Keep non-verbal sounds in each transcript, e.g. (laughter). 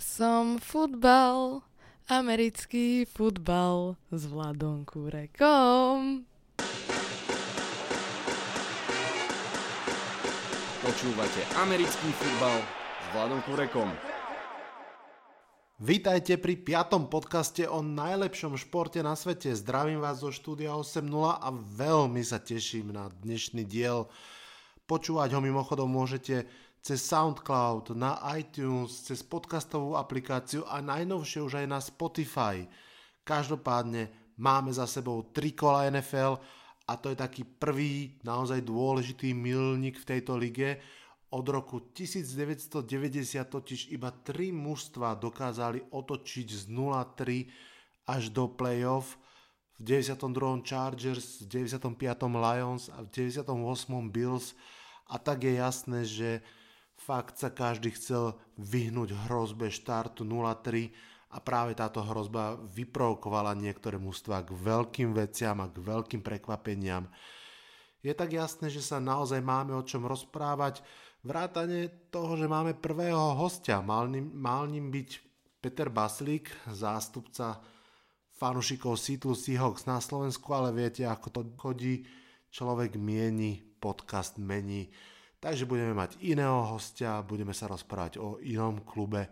Som futbal, americký futbal s Vladom Kurekom. Počúvate americký futbal s Vladom Kurekom. Vítajte pri piatom podcaste o najlepšom športe na svete. Zdravím vás zo štúdia 8.0 a veľmi sa teším na dnešný diel. Počúvať ho mimochodom môžete cez SoundCloud, na iTunes, cez podcastovú aplikáciu a najnovšie už aj na Spotify. Každopádne máme za sebou tri kola NFL a to je taký prvý naozaj dôležitý milník v tejto lige. Od roku 1990 totiž iba tri mužstva dokázali otočiť z 0-3 až do playoff. V 92. Chargers, v 95. Lions a v 98. Bills. A tak je jasné, že Fakt sa každý chcel vyhnúť hrozbe štartu 0-3 a práve táto hrozba vyprovokovala niektoré mužstva k veľkým veciam a k veľkým prekvapeniam. Je tak jasné, že sa naozaj máme o čom rozprávať. Vrátane toho, že máme prvého hostia. Mal ním, mal ním byť Peter Baslík, zástupca fanúšikov Seattle Seahawks na Slovensku, ale viete, ako to chodí. Človek mieni, podcast mení. Takže budeme mať iného hostia, budeme sa rozprávať o inom klube.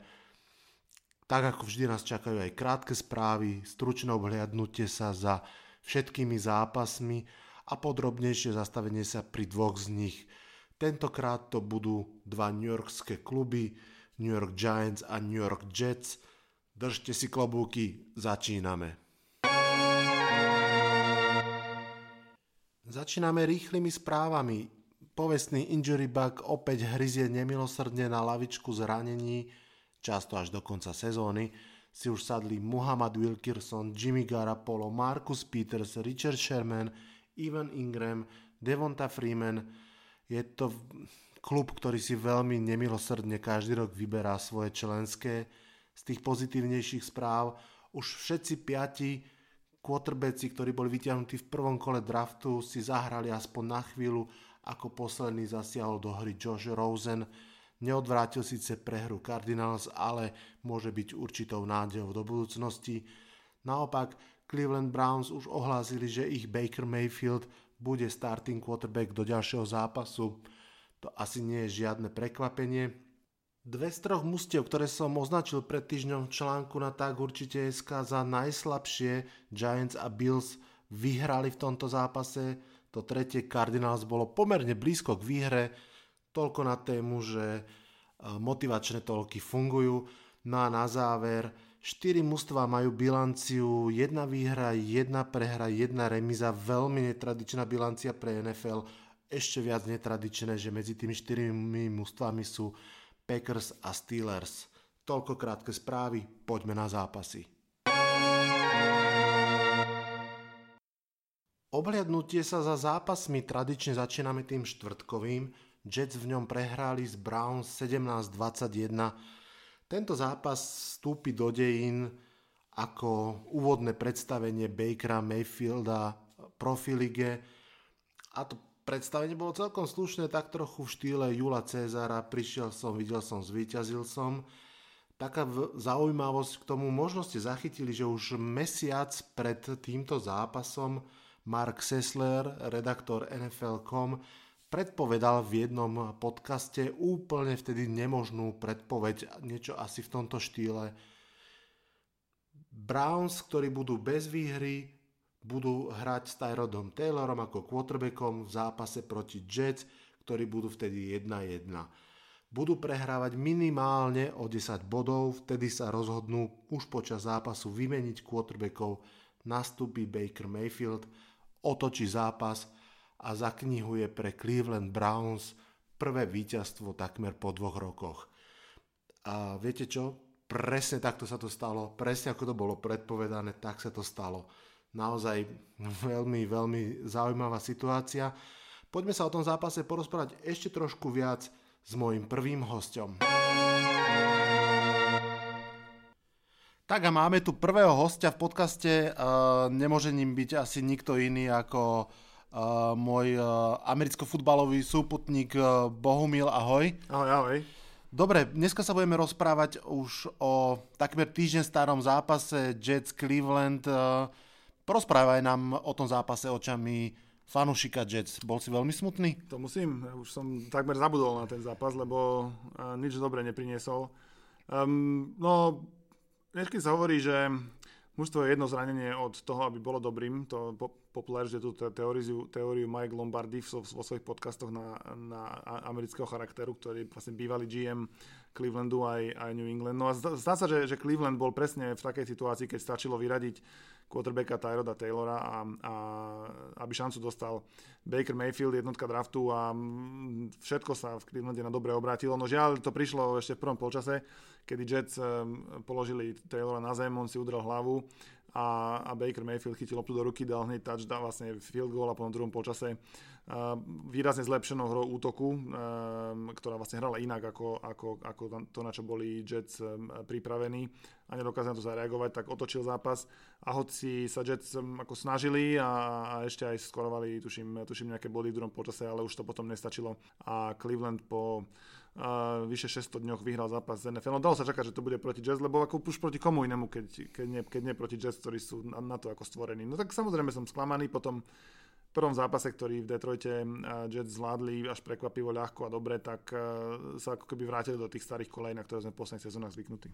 Tak ako vždy nás čakajú aj krátke správy, stručné obhliadnutie sa za všetkými zápasmi a podrobnejšie zastavenie sa pri dvoch z nich. Tentokrát to budú dva New Yorkské kluby, New York Giants a New York Jets. Držte si klobúky, začíname. Začíname rýchlymi správami. Povestný injury bug opäť hryzie nemilosrdne na lavičku zranení, často až do konca sezóny, si už sadli Muhammad Wilkerson, Jimmy Garapolo, Marcus Peters, Richard Sherman, Ivan Ingram, Devonta Freeman. Je to klub, ktorý si veľmi nemilosrdne každý rok vyberá svoje členské. Z tých pozitívnejších správ už všetci piati quarterbacki, ktorí boli vyťahnutí v prvom kole draftu, si zahrali aspoň na chvíľu ako posledný zasiahol do hry Josh Rosen. Neodvrátil síce prehru Cardinals, ale môže byť určitou nádejou do budúcnosti. Naopak, Cleveland Browns už ohlásili, že ich Baker Mayfield bude starting quarterback do ďalšieho zápasu. To asi nie je žiadne prekvapenie. Dve z troch mustiev, ktoré som označil pred týždňom v článku na tak určite SK za najslabšie, Giants a Bills vyhrali v tomto zápase to tretie Cardinals bolo pomerne blízko k výhre, toľko na tému, že e, motivačné toľky fungujú. No a na záver, 4 mužstva majú bilanciu, jedna výhra, jedna prehra, jedna remiza, veľmi netradičná bilancia pre NFL, ešte viac netradičné, že medzi tými 4 mužstvami sú Packers a Steelers. Toľko krátke správy, poďme na zápasy. Obhliadnutie sa za zápasmi tradične začíname tým štvrtkovým. Jets v ňom prehrali z Browns 17-21. Tento zápas vstúpi do dejín ako úvodné predstavenie Bakera Mayfielda profilige a to predstavenie bolo celkom slušné, tak trochu v štýle Jula Cezara, prišiel som, videl som, zvíťazil som. Taká zaujímavosť k tomu možno ste zachytili, že už mesiac pred týmto zápasom Mark Sessler, redaktor NFL.com, predpovedal v jednom podcaste úplne vtedy nemožnú predpoveď, niečo asi v tomto štýle. Browns, ktorí budú bez výhry, budú hrať s Tyrodom Taylorom ako quarterbackom v zápase proti Jets, ktorí budú vtedy 1-1. Budú prehrávať minimálne o 10 bodov, vtedy sa rozhodnú už počas zápasu vymeniť quarterbackov, nastúpi Baker Mayfield – otočí zápas a zaknihuje pre Cleveland Browns prvé víťazstvo takmer po dvoch rokoch. A viete čo? Presne takto sa to stalo, presne ako to bolo predpovedané, tak sa to stalo. Naozaj veľmi, veľmi zaujímavá situácia. Poďme sa o tom zápase porozprávať ešte trošku viac s mojim prvým hostom. Tak a máme tu prvého hostia v podcaste. Uh, nemôže ním byť asi nikto iný ako uh, môj uh, americko-futbalový súputník Bohumil. Ahoj. Ahoj, ahoj. Dobre, dneska sa budeme rozprávať už o takmer týždeň starom zápase Jets Cleveland. Eh, porozprávaj nám o tom zápase očami fanúšika Jets. Bol si veľmi smutný? To musím, už som takmer zabudol na ten zápas, lebo eh, nič dobre nepriniesol. Um, no, dneska sa hovorí, že mužstvo je jedno zranenie od toho, aby bolo dobrým. To popularizuje tú teóriu, teóriu Mike Lombardi vo, vo svojich podcastoch na, na amerického charakteru, ktorý vlastne bývalý GM Clevelandu aj, aj New England. No a zdá sa, že, že Cleveland bol presne v takej situácii, keď stačilo vyradiť quarterbacka Tyroda Taylora a, a aby šancu dostal Baker Mayfield, jednotka draftu a všetko sa v Clevelande na dobre obrátilo. No žiaľ, to prišlo ešte v prvom polčase, kedy Jets položili Taylora na zem, on si udrel hlavu a, a Baker Mayfield chytil loptu do ruky, dal hneď touchdown, vlastne field goal a v druhom počase uh, výrazne zlepšenou hrou útoku, um, ktorá vlastne hrala inak ako, ako, ako to, na čo boli Jets um, pripravení a nedokázali na to zareagovať, tak otočil zápas. A hoci sa Jets um, ako snažili a, a ešte aj skorovali, tuším, tuším nejaké body v druhom počase, ale už to potom nestačilo. A Cleveland po a vyše 600 dňoch vyhral zápas z NFL. No dalo sa čakať, že to bude proti Jazz, lebo ako už proti komu inému, keď, keď, nie, keď nie proti Jazz, ktorí sú na, na to ako stvorení. No tak samozrejme som sklamaný potom v prvom zápase, ktorý v Detroite Jets zvládli až prekvapivo ľahko a dobre, tak sa ako keby vrátili do tých starých kolejí, na ktoré sme v posledných sezónach zvyknutí.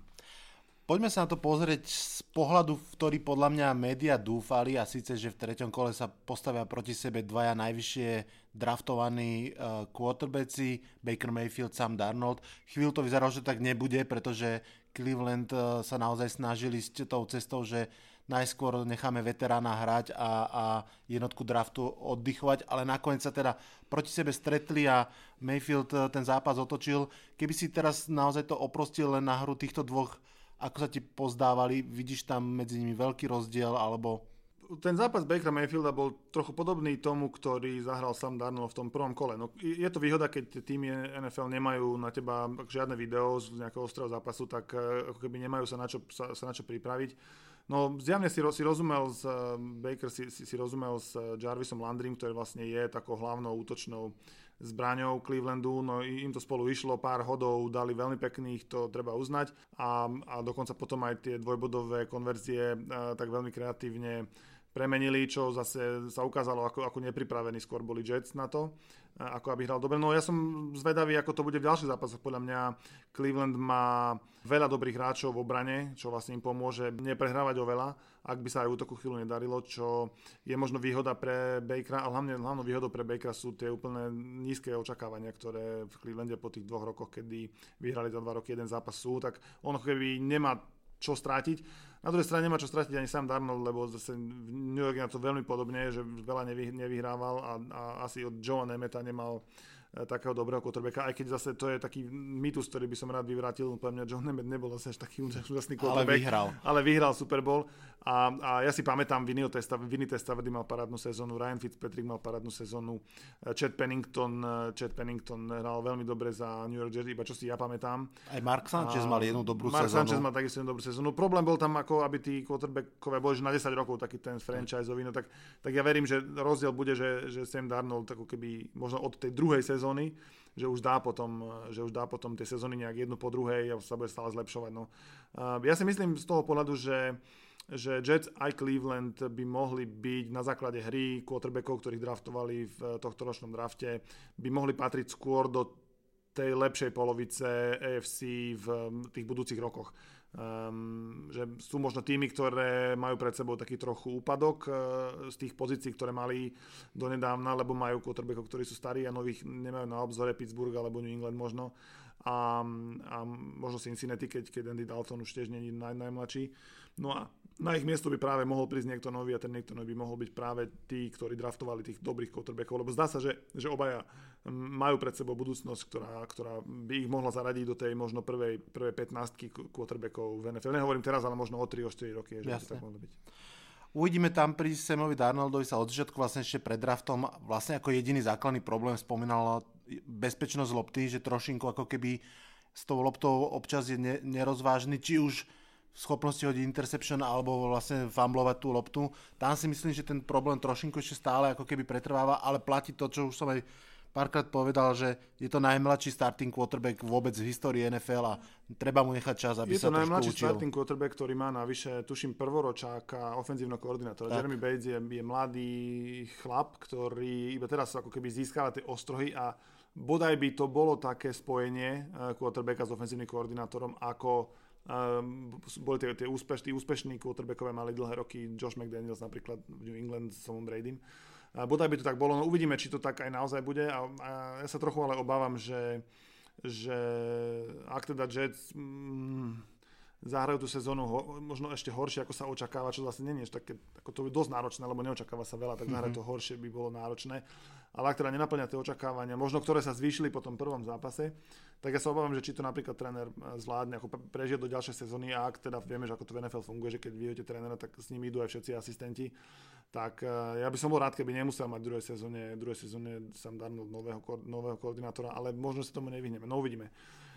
Poďme sa na to pozrieť z pohľadu, v ktorý podľa mňa média dúfali a síce, že v treťom kole sa postavia proti sebe dvaja najvyššie draftovaní uh, quarterbacki, Baker Mayfield, Sam Darnold. Chvíľu to vyzeralo, že tak nebude, pretože Cleveland uh, sa naozaj snažili s tou cestou, že najskôr necháme veterána hrať a, a jednotku draftu oddychovať, ale nakoniec sa teda proti sebe stretli a Mayfield uh, ten zápas otočil. Keby si teraz naozaj to oprostil len na hru týchto dvoch ako sa ti pozdávali? Vidíš tam medzi nimi veľký rozdiel, alebo... Ten zápas Bakera Mayfielda bol trochu podobný tomu, ktorý zahral Sam Darnold v tom prvom kole. No, je to výhoda, keď týmy NFL nemajú na teba žiadne video z nejakého ostrého zápasu, tak eh, ako keby nemajú sa na čo, sa, sa na čo pripraviť. No zjavne si, si rozumel s eh, Baker si, si, si rozumel s Jarvisom Landrym, ktorý vlastne je takou hlavnou útočnou zbraňou Clevelandu, no im to spolu išlo, pár hodov dali veľmi pekných, to treba uznať a, a dokonca potom aj tie dvojbodové konverzie tak veľmi kreatívne premenili, čo zase sa ukázalo ako, ako nepripravení skôr boli Jets na to ako aby hral dobre. No ja som zvedavý, ako to bude v ďalších zápasoch. Podľa mňa Cleveland má veľa dobrých hráčov v obrane, čo vlastne im pomôže neprehrávať oveľa, ak by sa aj útoku chvíľu nedarilo, čo je možno výhoda pre Bakera, ale hlavne hlavnou výhodou pre Bakera sú tie úplne nízke očakávania, ktoré v Clevelande po tých dvoch rokoch, kedy vyhrali za dva roky jeden zápas sú, tak on keby nemá čo strátiť. Na druhej strane nemá čo stratiť ani sám Darnold, lebo zase v New York je na to veľmi podobne, že veľa nevy, nevyhrával a, a asi od Joea Nemeta nemal E, takého dobrého quarterbacka, aj keď zase to je taký mýtus, ktorý by som rád vyvrátil, pre mňa John Nemeth nebol zase až taký úžasný quarterback. Ale vyhral. Ale vyhral Super Bowl a, a ja si pamätám Vinny Testa, Vinny Testavedy mal parádnu sezónu, Ryan Fitzpatrick mal parádnu sezónu, e, Chad Pennington, e, Chad Pennington hral veľmi dobre za New York Jets, iba čo si ja pamätám. Aj Mark Sanchez a, mal jednu dobrú Mark sezónu. Mark Sanchez mal takisto jednu dobrú sezónu. Problém bol tam ako, aby tí quarterbackovia boli že na 10 rokov taký ten franchiseový, no tak, tak ja verím, že rozdiel bude, že, že Sam Darnold ako keby možno od tej druhej sezóny že už dá potom, že už dá potom tie sezóny nejak jednu po druhej a sa bude stále zlepšovať. No. Ja si myslím z toho pohľadu, že že Jets aj Cleveland by mohli byť na základe hry quarterbackov, ktorých draftovali v tohto ročnom drafte, by mohli patriť skôr do tej lepšej polovice AFC v tých budúcich rokoch. Um, že sú možno týmy, ktoré majú pred sebou taký trochu úpadok uh, z tých pozícií, ktoré mali donedávna, lebo majú quarterbackov, ktorí sú starí a nových nemajú na obzore Pittsburgh alebo New England možno. A, a možno Cincinnati, keď, keď Andy Dalton už tiež není naj, najmladší. No a na ich miesto by práve mohol prísť niekto nový a ten niekto nový by mohol byť práve tí, ktorí draftovali tých dobrých quarterbackov, lebo zdá sa, že, že obaja majú pred sebou budúcnosť, ktorá, ktorá by ich mohla zaradiť do tej možno prvej, prvej 15 quarterbackov v NFL. Nehovorím teraz, ale možno o 3 o 4 roky, že by to tak mohlo byť. Uvidíme tam pri Samovi Darnoldovi sa od začiatku vlastne ešte pred draftom vlastne ako jediný základný problém spomínal bezpečnosť lopty, že trošinku ako keby s tou loptou občas je nerozvážny, či už schopnosti hodiť interception alebo vlastne fumblovať tú loptu. Tam si myslím, že ten problém trošinku ešte stále ako keby pretrváva, ale platí to, čo už som aj párkrát povedal, že je to najmladší starting quarterback vôbec v histórii NFL a treba mu nechať čas, aby je sa to najmladší učil. starting quarterback, ktorý má navyše, tuším, prvoročáka ofenzívneho koordinátora. Tak. Jeremy Bates je, je mladý chlap, ktorý iba teraz ako keby získava tie ostrohy a bodaj by to bolo také spojenie uh, quarterbacka s ofenzívnym koordinátorom, ako Um, boli tie, tie úspešní, úspešní quarterbackové mali dlhé roky, Josh McDaniels napríklad v New England s Tomom Bradym. Bodaj by to tak bolo, no uvidíme, či to tak aj naozaj bude. A, a ja sa trochu ale obávam, že, že ak teda Jets mm, zahrajú tú sezónu ho, možno ešte horšie, ako sa očakáva, čo zase nie je také, ako to je dosť náročné, lebo neočakáva sa veľa, tak zahrať mm-hmm. to horšie by bolo náročné. Ale ak teda nenaplňa tie očakávania, možno ktoré sa zvýšili po tom prvom zápase, tak ja sa obávam, že či to napríklad tréner eh, zvládne, ako prežije do ďalšej sezóny a ak teda vieme, že ako to v NFL funguje, že keď vyjete trénera, tak s ním idú aj všetci asistenti, tak eh, ja by som bol rád, keby nemusel mať v druhej sezóne, v druhej sezóne Sam Darnold nového, nového koordinátora, ale možno sa tomu nevyhneme, no uvidíme.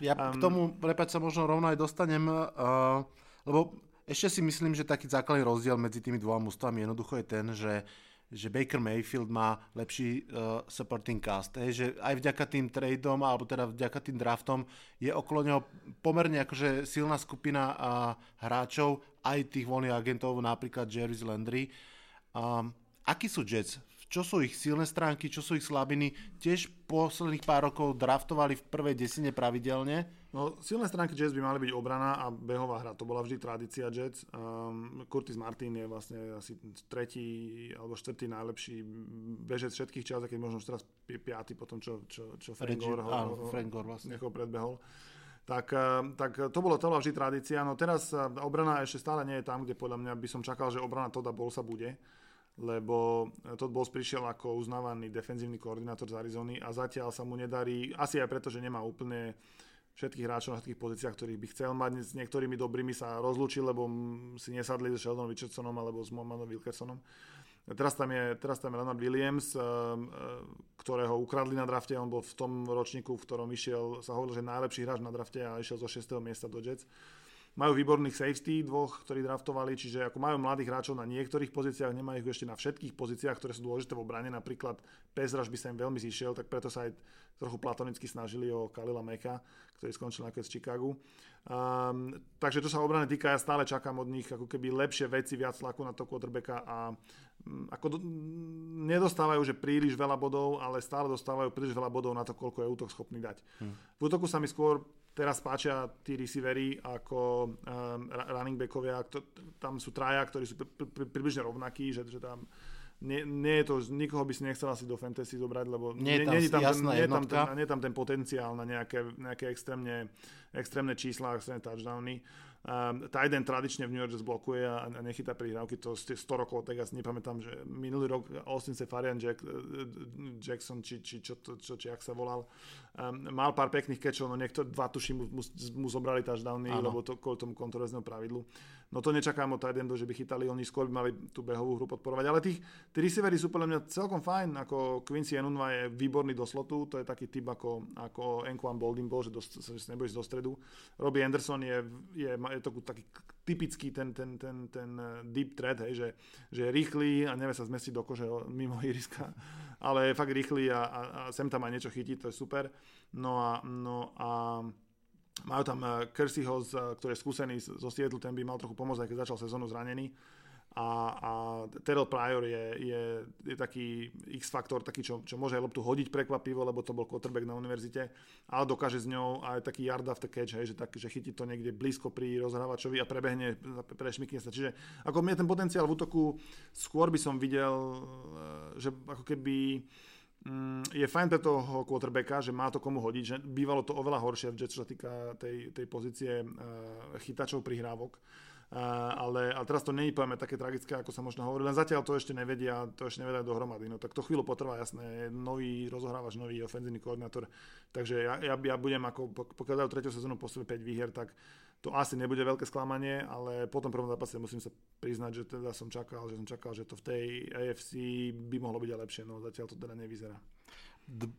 Ja um, k tomu, prepáč sa možno rovno aj dostanem, uh, lebo ešte si myslím, že taký základný rozdiel medzi tými dvoma mústvami jednoducho je ten, že že Baker Mayfield má lepší uh, supporting cast. Hej, že aj vďaka tým tradeom, alebo teda vďaka tým draftom je okolo neho pomerne akože silná skupina uh, hráčov, aj tých voľných agentov, napríklad Jerry Landry. Um, akí sú Jets? Čo sú ich silné stránky, čo sú ich slabiny? Tiež posledných pár rokov draftovali v prvej desine pravidelne No, silné stránky Jets by mali byť obrana a behová hra. To bola vždy tradícia Jets. Um, Curtis Martin je vlastne asi tretí alebo štvrtý najlepší bežec všetkých čas, keď možno teraz piatý po tom, čo, čo, čo Frank Gore ho, áno, Frank Gore vlastne. predbehol. Tak, tak to bolo bola vždy tradícia. No teraz obrana ešte stále nie je tam, kde podľa mňa by som čakal, že obrana Toda Bolsa bude lebo Todd Bowles prišiel ako uznávaný defenzívny koordinátor z Arizony a zatiaľ sa mu nedarí, asi aj preto, že nemá úplne všetkých hráčov na všetkých pozíciách, ktorých by chcel mať. S niektorými dobrými sa rozlúčil, lebo si nesadli s Sheldonom Richardsonom alebo s Mohamedom Wilkersonom. Teraz tam je, teraz tam je Leonard Williams, eh, eh, ktorého ukradli na drafte. On bol v tom ročníku, v ktorom išiel, sa hovoril, že najlepší hráč na drafte a išiel zo 6. miesta do Jets. Majú výborných safety, dvoch, ktorí draftovali, čiže ako majú mladých hráčov na niektorých pozíciách, nemajú ich ešte na všetkých pozíciách, ktoré sú dôležité v obrane. Napríklad Pezraž by sa im veľmi zišiel, tak preto sa aj trochu platonicky snažili o Kalila Meka, ktorý skončil nakoniec v Chicagu. Um, takže to sa obrany týka, ja stále čakám od nich ako keby lepšie veci, viac tlaku na to quarterbacka a um, ako do, nedostávajú, že príliš veľa bodov, ale stále dostávajú príliš veľa bodov na to, koľko je útok schopný dať. Hmm. V útoku sa mi skôr teraz páčia tí receivery ako um, running backovia, to, tam sú traja, ktorí sú pri, pri, približne rovnakí, že, že tam nie, nie je to, nikoho by si nechcel asi do fantasy zobrať, lebo nie je tam, nie, nie, tam, ten, nie, tam ten, nie tam ten potenciál na nejaké, nejaké extrémne, extrémne čísla, extrémne touchdowny. Um, Tiden tradične v New York blokuje a, a nechytá prihrávky, to z 100 rokov, tak ja si nepamätám, že minulý rok Austin Sefarian Jack, Jackson, či, či čo, čo, čo, či ak sa volal, um, mal pár pekných kečov, no niekto dva tuši mu, mu, mu zobrali touchdowny, Áno. lebo to kvôli tomu kontroverznému pravidlu. No to nečakám od Tidendov, že by chytali, oni skôr by mali tú behovú hru podporovať, ale tých, tí receivery sú podľa mňa celkom fajn, ako Quincy Enunva je výborný do slotu, to je taký typ ako, ako Enquan Boldin bol, že, do, že sa nebojíš do stredu. Robbie Anderson je, je je to taký typický ten, ten, ten, ten eh, deep thread, hej, že, že je rýchly a nevie sa zmestiť do kože (laughs) mimo iriska, ale je fakt rýchly a, a, a sem tam aj niečo chytí, to je super. No a, no a majú tam eh, Kerseyho, ktorý je skúsený zo Seattle, ten by mal trochu pomôcť, aj keď začal sezónu zranený a, a Terrell Pryor je, je, je taký X-faktor, taký, čo, čo môže aj loptu hodiť prekvapivo, lebo to bol quarterback na univerzite, ale dokáže z ňou aj taký yard after catch, hej, že, tak, že chytí to niekde blízko pri rozhrávačovi a prebehne, prešmykne sa. Čiže ako mne ten potenciál v útoku skôr by som videl, eh, že ako keby je fajn pre toho quarterbacka, že má to komu hodiť, že bývalo to oveľa horšie v Jets, čo sa týka tej, tej pozície uh, chytačov prihrávok ale, ale teraz to nie je poviem, také tragické, ako sa možno hovorí, len zatiaľ to ešte nevedia, to ešte nevedia dohromady. No tak to chvíľu potrvá, jasné, nový rozohrávač, nový ofenzívny koordinátor, takže ja, ja, ja budem ako, pokiaľ dajú tretiu sezónu posledné 5 výhier, tak to asi nebude veľké sklamanie, ale po tom prvom zápase musím sa priznať, že teda som čakal, že som čakal, že to v tej AFC by mohlo byť aj lepšie, no zatiaľ to teda nevyzerá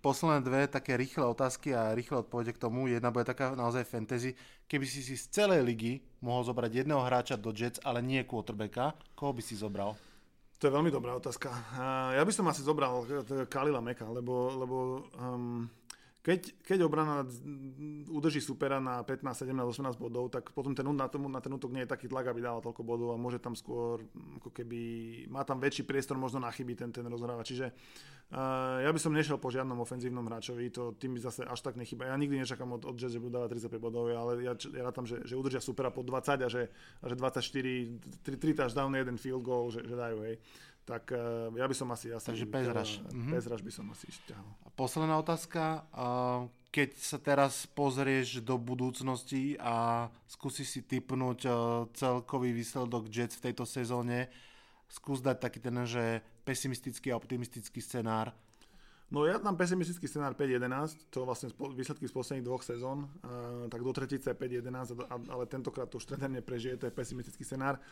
posledné dve také rýchle otázky a rýchle odpovede k tomu. Jedna bude taká naozaj fantasy. Keby si si z celej ligy mohol zobrať jedného hráča do Jets, ale nie quarterbacka, koho by si zobral? To je veľmi dobrá otázka. Ja by som asi zobral Kalila Meka, lebo, lebo um, keď, keď obrana udrží supera na 15, 17, 18 bodov, tak potom ten, na, tomu, na ten útok nie je taký tlak, aby dával toľko bodov a môže tam skôr, ako keby, má tam väčší priestor možno na chyby ten, ten rozhráva. Čiže uh, ja by som nešiel po žiadnom ofenzívnom hráčovi, to tým by zase až tak nechyba. Ja nikdy nečakám od, od Jazz, že budú dávať 35 bodov, ale ja, ja rátam, že, že udržia supera po 20 a že, a že 24, 3, 3 touchdown, jeden field goal, že, že dajú, hej tak uh, ja by som asi... asi Takže. Uh, Pezraž by som asi ťahal. A posledná otázka. Uh, keď sa teraz pozrieš do budúcnosti a skúsi si typnúť uh, celkový výsledok Jets v tejto sezóne, skús dať taký ten, že pesimistický a optimistický scenár. No ja tam pesimistický scenár 5-11, to vlastne výsledky z posledných dvoch sezón, uh, tak do tretice 5-11, ale tentokrát to už tréner neprežije, to je pesimistický scenár.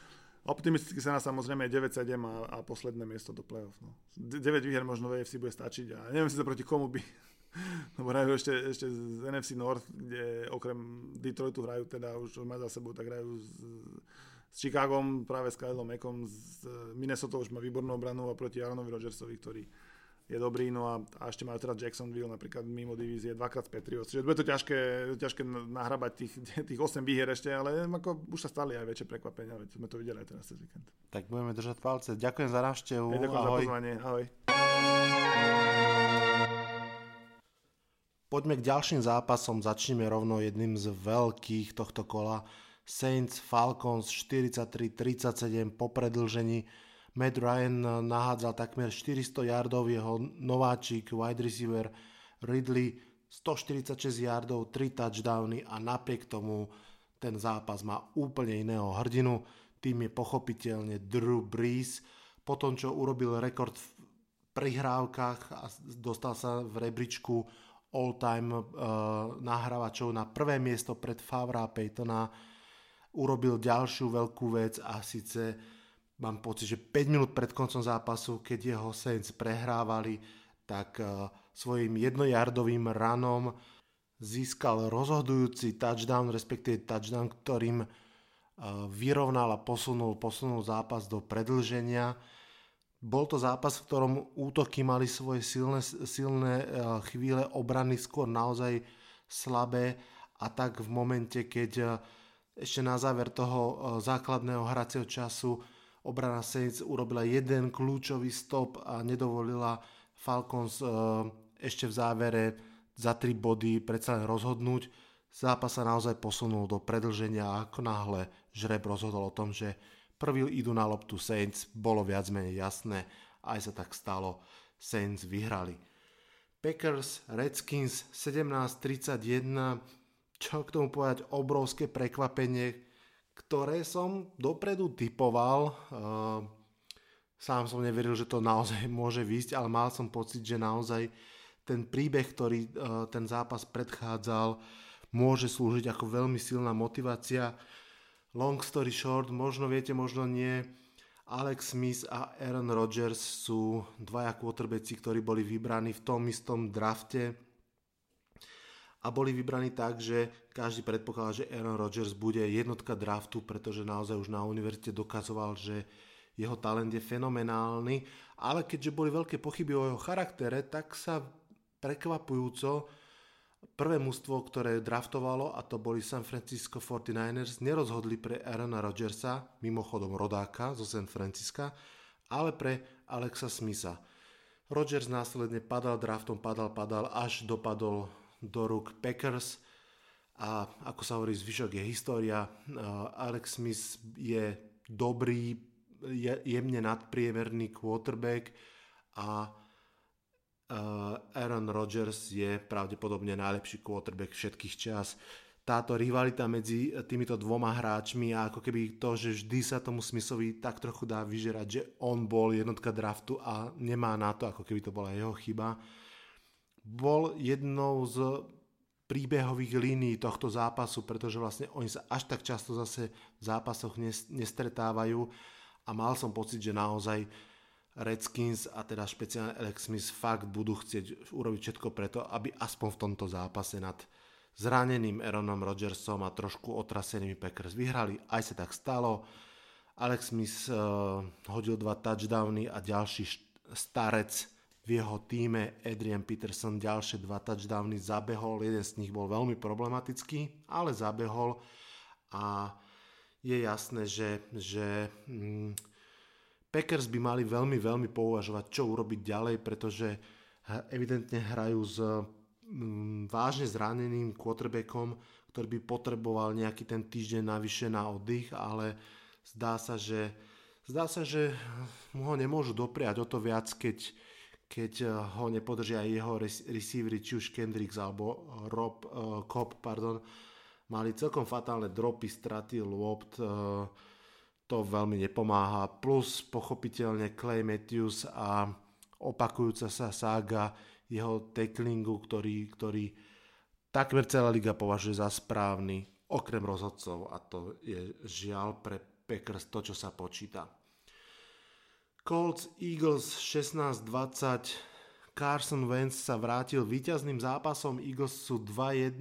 Optimisticky sa na samozrejme 9-7 a, a posledné miesto do play-off. No. 9 výher možno v AFC bude stačiť a neviem si to proti komu by. (laughs) Lebo hrajú ešte, ešte z NFC North, kde okrem Detroitu hrajú teda už má za sebou, tak hrajú s, s Chicagom, práve s Kylom Ekom, z Minnesota už má výbornú obranu a proti Aaronovi Rodgersovi, ktorý je dobrý, no a, a ešte majú teraz Jacksonville napríklad mimo divízie dvakrát z Patriots, čiže bude to ťažké, ťažké nahrabať tých, (laughs) tých 8 výhier ešte, ale ako už sa stali aj väčšie prekvapenia, veď sme to videli aj teraz cez víkend. Tak budeme držať palce. Ďakujem za návštevu. Ja, ďakujem ahoj. za pozvanie. Ahoj. Poďme k ďalším zápasom. Začneme rovno jedným z veľkých tohto kola. Saints Falcons 43-37 po predlžení Matt Ryan nahádzal takmer 400 yardov, jeho nováčik, wide receiver Ridley 146 yardov, 3 touchdowny a napriek tomu ten zápas má úplne iného hrdinu. Tým je pochopiteľne Drew Brees. Po tom, čo urobil rekord v prihrávkach a dostal sa v rebríčku all-time uh, nahrávačov na prvé miesto pred Favra Paytona, urobil ďalšiu veľkú vec a síce mám pocit, že 5 minút pred koncom zápasu, keď jeho Saints prehrávali, tak uh, svojim jednojardovým ranom získal rozhodujúci touchdown, respektíve touchdown, ktorým uh, vyrovnal a posunul, posunul zápas do predlženia. Bol to zápas, v ktorom útoky mali svoje silné, silné uh, chvíle, obrany skôr naozaj slabé a tak v momente, keď ešte na záver toho základného hracieho času obrana Saints urobila jeden kľúčový stop a nedovolila Falcons e, ešte v závere za tri body predsa len rozhodnúť. Zápas sa naozaj posunul do predlženia a ako náhle žreb rozhodol o tom, že prvý idú na loptu Saints, bolo viac menej jasné, aj sa tak stalo, Saints vyhrali. Packers, Redskins 17-31, čo k tomu povedať, obrovské prekvapenie, ktoré som dopredu typoval. Uh, sám som neveril, že to naozaj (laughs) môže výjsť, ale mal som pocit, že naozaj ten príbeh, ktorý uh, ten zápas predchádzal, môže slúžiť ako veľmi silná motivácia. Long story short, možno viete, možno nie. Alex Smith a Aaron Rodgers sú dvaja quarterbacki, ktorí boli vybraní v tom istom drafte a boli vybraní tak, že každý predpokladal, že Aaron Rodgers bude jednotka draftu, pretože naozaj už na univerzite dokazoval, že jeho talent je fenomenálny, ale keďže boli veľké pochyby o jeho charaktere, tak sa prekvapujúco prvé mužstvo, ktoré draftovalo, a to boli San Francisco 49ers, nerozhodli pre Aarona Rodgersa, mimochodom rodáka zo San Francisca, ale pre Alexa Smitha. Rodgers následne padal draftom, padal, padal, až dopadol do rúk Packers a ako sa hovorí, zvyšok je história. Alex Smith je dobrý, jemne nadpriemerný quarterback a Aaron Rodgers je pravdepodobne najlepší quarterback všetkých čas. Táto rivalita medzi týmito dvoma hráčmi a ako keby to, že vždy sa tomu Smithovi tak trochu dá vyžerať, že on bol jednotka draftu a nemá na to, ako keby to bola jeho chyba bol jednou z príbehových línií tohto zápasu, pretože vlastne oni sa až tak často zase v zápasoch nestretávajú a mal som pocit, že naozaj Redskins a teda špeciálne Alex Smith fakt budú chcieť urobiť všetko preto, aby aspoň v tomto zápase nad zraneným Aaronom Rodgersom a trošku otrasenými Packers vyhrali. Aj sa tak stalo Alex Smith uh, hodil dva touchdowny a ďalší starec v jeho týme Adrian Peterson ďalšie dva touchdowny zabehol, jeden z nich bol veľmi problematický, ale zabehol. A je jasné, že, že mm, Packers by mali veľmi, veľmi pouvažovať, čo urobiť ďalej, pretože evidentne hrajú s mm, vážne zraneným quarterbackom, ktorý by potreboval nejaký ten týždeň navyše na oddych, ale zdá sa, že, zdá sa, že mu ho nemôžu dopriať o to viac, keď, keď eh, ho nepodržia jeho receivery, či už Kendricks alebo Rob uh, Cobb, pardon, mali celkom fatálne dropy, straty, lopt, uh, to veľmi nepomáha. Plus pochopiteľne Clay Matthews a opakujúca sa sága jeho tacklingu, ktorý, ktorý takmer celá liga považuje za správny, okrem rozhodcov a to je žiaľ pre Packers to, čo sa počíta. Colts Eagles 16-20 Carson Wentz sa vrátil víťazným zápasom. Eagles sú 2-1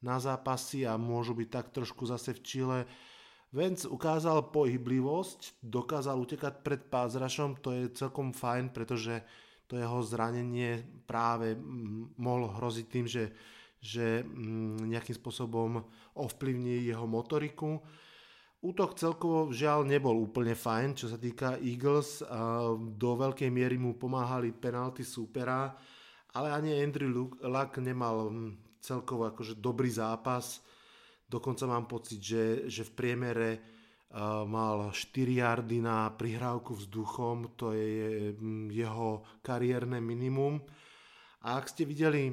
na zápasy a môžu byť tak trošku zase v Chile. Wentz ukázal pohyblivosť, dokázal utekať pred pázrašom, to je celkom fajn, pretože to jeho zranenie práve mohlo hroziť tým, že, že nejakým spôsobom ovplyvní jeho motoriku. Útok celkovo žiaľ nebol úplne fajn, čo sa týka Eagles. Do veľkej miery mu pomáhali penalty supera, ale ani Andrew Luck nemal hm, celkovo akože dobrý zápas. Dokonca mám pocit, že, že v priemere mal 4 yardy na prihrávku vzduchom, to je hm, jeho kariérne minimum. A ak ste videli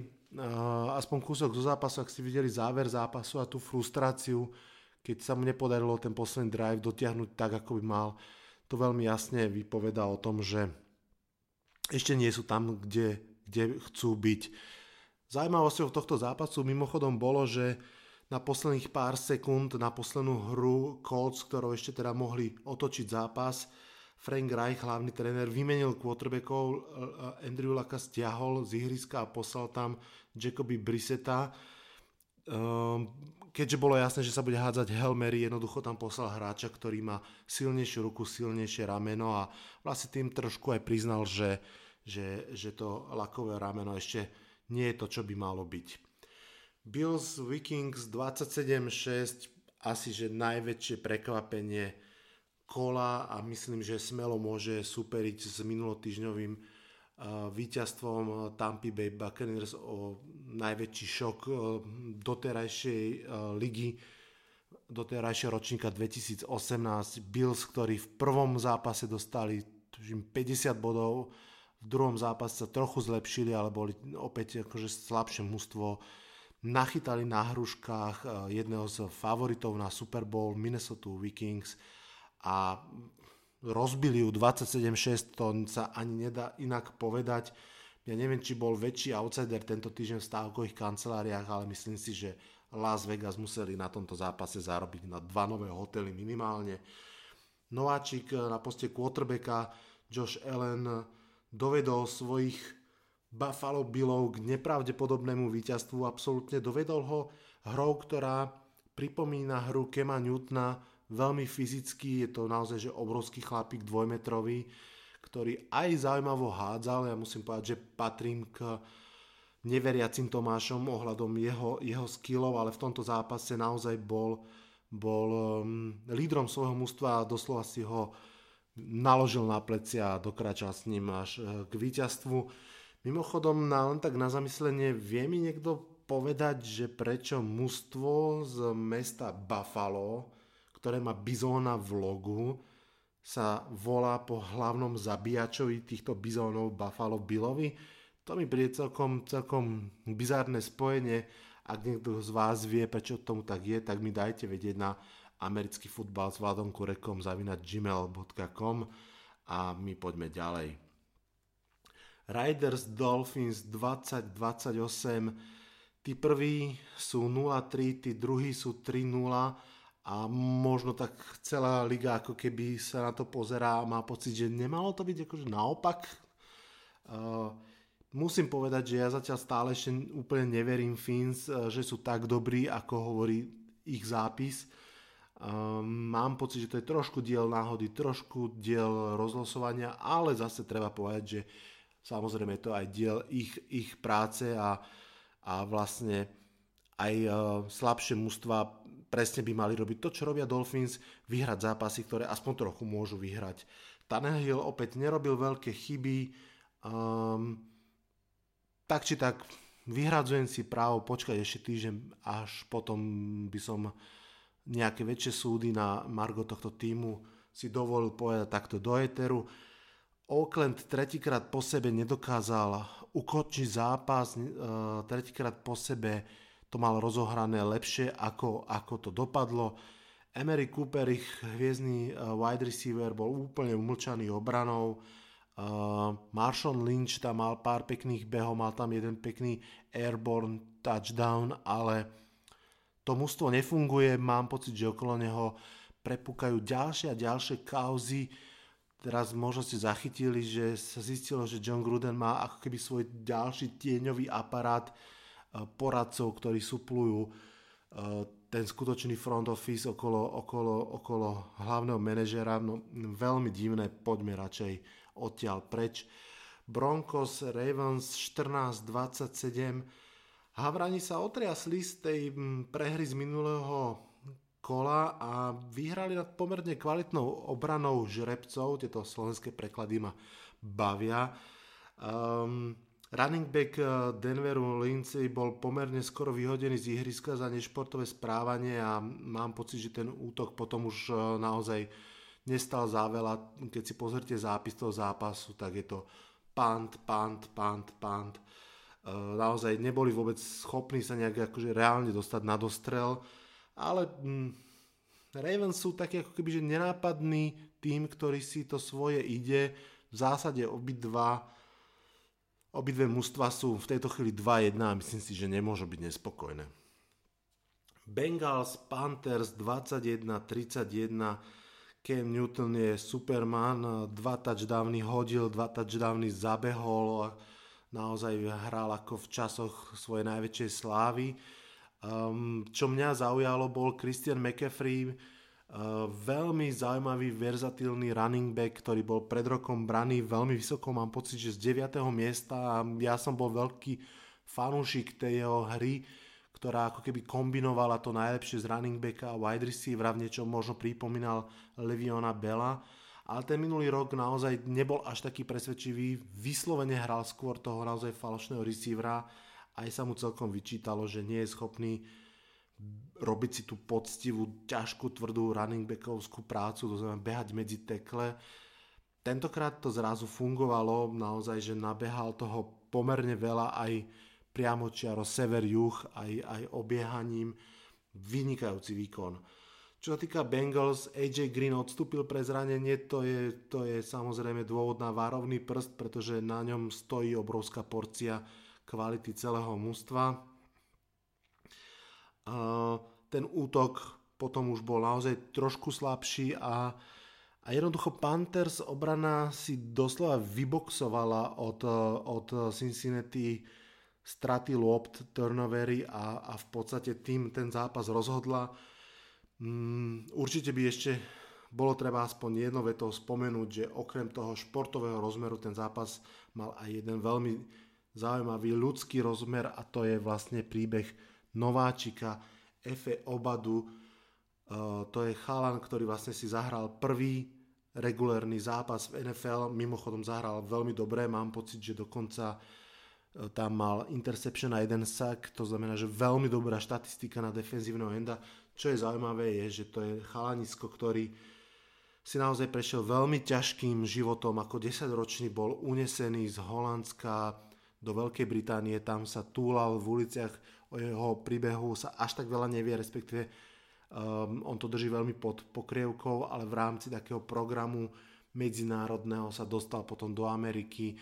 aspoň kúsok zo zápasu, ak ste videli záver zápasu a tú frustráciu, keď sa mu nepodarilo ten posledný drive dotiahnuť tak, ako by mal, to veľmi jasne vypoveda o tom, že ešte nie sú tam, kde, kde chcú byť. Zajímavosťou tohto zápasu mimochodom bolo, že na posledných pár sekúnd, na poslednú hru Colts, ktorou ešte teda mohli otočiť zápas, Frank Reich, hlavný tréner, vymenil quarterbackov, Andrew Laka stiahol z ihriska a poslal tam Jacoby Brisseta. Um, keďže bolo jasné, že sa bude hádzať Hail Mary, jednoducho tam poslal hráča, ktorý má silnejšiu ruku, silnejšie rameno a vlastne tým trošku aj priznal, že, že, že to lakové rameno ešte nie je to, čo by malo byť. Bills Vikings 27-6, asi že najväčšie prekvapenie kola a myslím, že smelo môže superiť s minulotýžňovým víťazstvom Tampa Bay Buccaneers o najväčší šok doterajšej ligy, doterajšieho ročníka 2018. Bills, ktorí v prvom zápase dostali 50 bodov, v druhom zápase sa trochu zlepšili, ale boli opäť akože slabšie mužstvo. Nachytali na hruškách jedného z favoritov na Super Bowl Minnesota Vikings a rozbili ju 27-6, to sa ani nedá inak povedať. Ja neviem, či bol väčší outsider tento týždeň v stávkových kanceláriách, ale myslím si, že Las Vegas museli na tomto zápase zarobiť na dva nové hotely minimálne. Nováčik na poste quarterbacka Josh Allen dovedol svojich Buffalo Billov k nepravdepodobnému víťazstvu, absolútne dovedol ho hrou, ktorá pripomína hru Kema Newtona veľmi fyzický, je to naozaj že obrovský chlapík dvojmetrový, ktorý aj zaujímavo hádzal, ja musím povedať, že patrím k neveriacim Tomášom ohľadom jeho, jeho skillov, ale v tomto zápase naozaj bol, bol um, lídrom svojho mužstva a doslova si ho naložil na plecia a dokračal s ním až eh, k víťazstvu. Mimochodom, na, len tak na zamyslenie, vie mi niekto povedať, že prečo mužstvo z mesta Buffalo ktoré má bizóna v logu, sa volá po hlavnom zabíjačovi týchto bizónov Buffalo Billovi. To mi príde celkom, celkom bizárne spojenie. Ak niekto z vás vie, prečo tomu tak je, tak mi dajte vedieť na americký futbal s Vladom Kurekom zavinať gmail.com a my poďme ďalej. Riders Dolphins 2028 tí prví sú 0-3, tí druhí sú 3-0 a možno tak celá liga ako keby sa na to pozerá a má pocit, že nemalo to byť akože naopak. Musím povedať, že ja zatiaľ stále ešte úplne neverím Fins, že sú tak dobrí, ako hovorí ich zápis. mám pocit, že to je trošku diel náhody, trošku diel rozlosovania, ale zase treba povedať, že samozrejme je to aj diel ich, ich práce a, a vlastne aj slabšie mužstva presne by mali robiť to, čo robia Dolphins, vyhrať zápasy, ktoré aspoň trochu môžu vyhrať. Tannehill opäť nerobil veľké chyby, um, tak či tak vyhradzujem si právo počkať ešte týždeň, až potom by som nejaké väčšie súdy na Margo tohto týmu si dovolil povedať takto do Eteru. Oakland tretíkrát po sebe nedokázal ukočiť zápas, e, tretíkrát po sebe to mal rozohrané lepšie, ako, ako to dopadlo. Emery Cooper, ich hviezdný e, wide receiver, bol úplne umlčaný obranou. Uh, Marshall Lynch tam mal pár pekných behov, mal tam jeden pekný airborne touchdown, ale to mužstvo nefunguje, mám pocit, že okolo neho prepúkajú ďalšie a ďalšie kauzy. Teraz možno ste zachytili, že sa zistilo, že John Gruden má ako keby svoj ďalší tieňový aparát poradcov, ktorí suplujú uh, ten skutočný front office okolo, okolo, okolo hlavného manažera. No, veľmi divné, poďme radšej odtiaľ preč. Broncos Ravens 14-27. Havrani sa otriasli z tej prehry z minulého kola a vyhrali nad pomerne kvalitnou obranou žrebcov, tieto slovenské preklady ma bavia. Um, running back eh, Denveru Lindsay bol pomerne skoro vyhodený z ihriska za nešportové správanie a mám pocit, že ten útok potom už eh, naozaj nestal za veľa. Keď si pozrite zápis toho zápasu, tak je to pant, pant, pant, pant. E, naozaj neboli vôbec schopní sa nejak akože reálne dostať na dostrel, ale hm, Ravens sú takí ako keby, že nenápadný tým, ktorý si to svoje ide. V zásade obidva obidve mužstva sú v tejto chvíli 2-1 a myslím si, že nemôžu byť nespokojné. Bengals Panthers 21-31 Cam Newton je superman, dva touchdowny hodil, dva touchdowny zabehol, naozaj hral ako v časoch svojej najväčšej slávy. Um, čo mňa zaujalo bol Christian McCaffrey, veľmi zaujímavý, verzatilný running back, ktorý bol pred rokom braný veľmi vysoko, mám pocit, že z 9. miesta a ja som bol veľký fanúšik tej jeho hry ktorá ako keby kombinovala to najlepšie z running backa a wide receivera, v niečom možno pripomínal Leviona Bella, ale ten minulý rok naozaj nebol až taký presvedčivý, vyslovene hral skôr toho naozaj falošného receivera, aj sa mu celkom vyčítalo, že nie je schopný robiť si tú poctivú, ťažkú, tvrdú running backovskú prácu, to znamená behať medzi tekle. Tentokrát to zrazu fungovalo, naozaj, že nabehal toho pomerne veľa aj priamočiaro sever-juh aj, aj obiehaním. Vynikajúci výkon. Čo sa týka Bengals, AJ Green odstúpil pre zranenie, to je, to je samozrejme dôvod na várovný prst, pretože na ňom stojí obrovská porcia kvality celého mústva. Ten útok potom už bol naozaj trošku slabší a, a jednoducho Panthers obrana si doslova vyboxovala od, od Cincinnati straty lopt, turnovery a, a v podstate tým ten zápas rozhodla. Mm, určite by ešte bolo treba aspoň jedno vetou spomenúť, že okrem toho športového rozmeru ten zápas mal aj jeden veľmi zaujímavý ľudský rozmer a to je vlastne príbeh nováčika Efe Obadu. Uh, to je chalan, ktorý vlastne si zahral prvý regulérny zápas v NFL, mimochodom zahral veľmi dobre, mám pocit, že dokonca tam mal interception a jeden sack, to znamená, že veľmi dobrá štatistika na defenzívneho enda. Čo je zaujímavé je, že to je chalanisko, ktorý si naozaj prešiel veľmi ťažkým životom, ako 10-ročný bol unesený z Holandska do Veľkej Británie, tam sa túlal v uliciach, o jeho príbehu sa až tak veľa nevie, respektíve um, on to drží veľmi pod pokrievkou, ale v rámci takého programu medzinárodného sa dostal potom do Ameriky,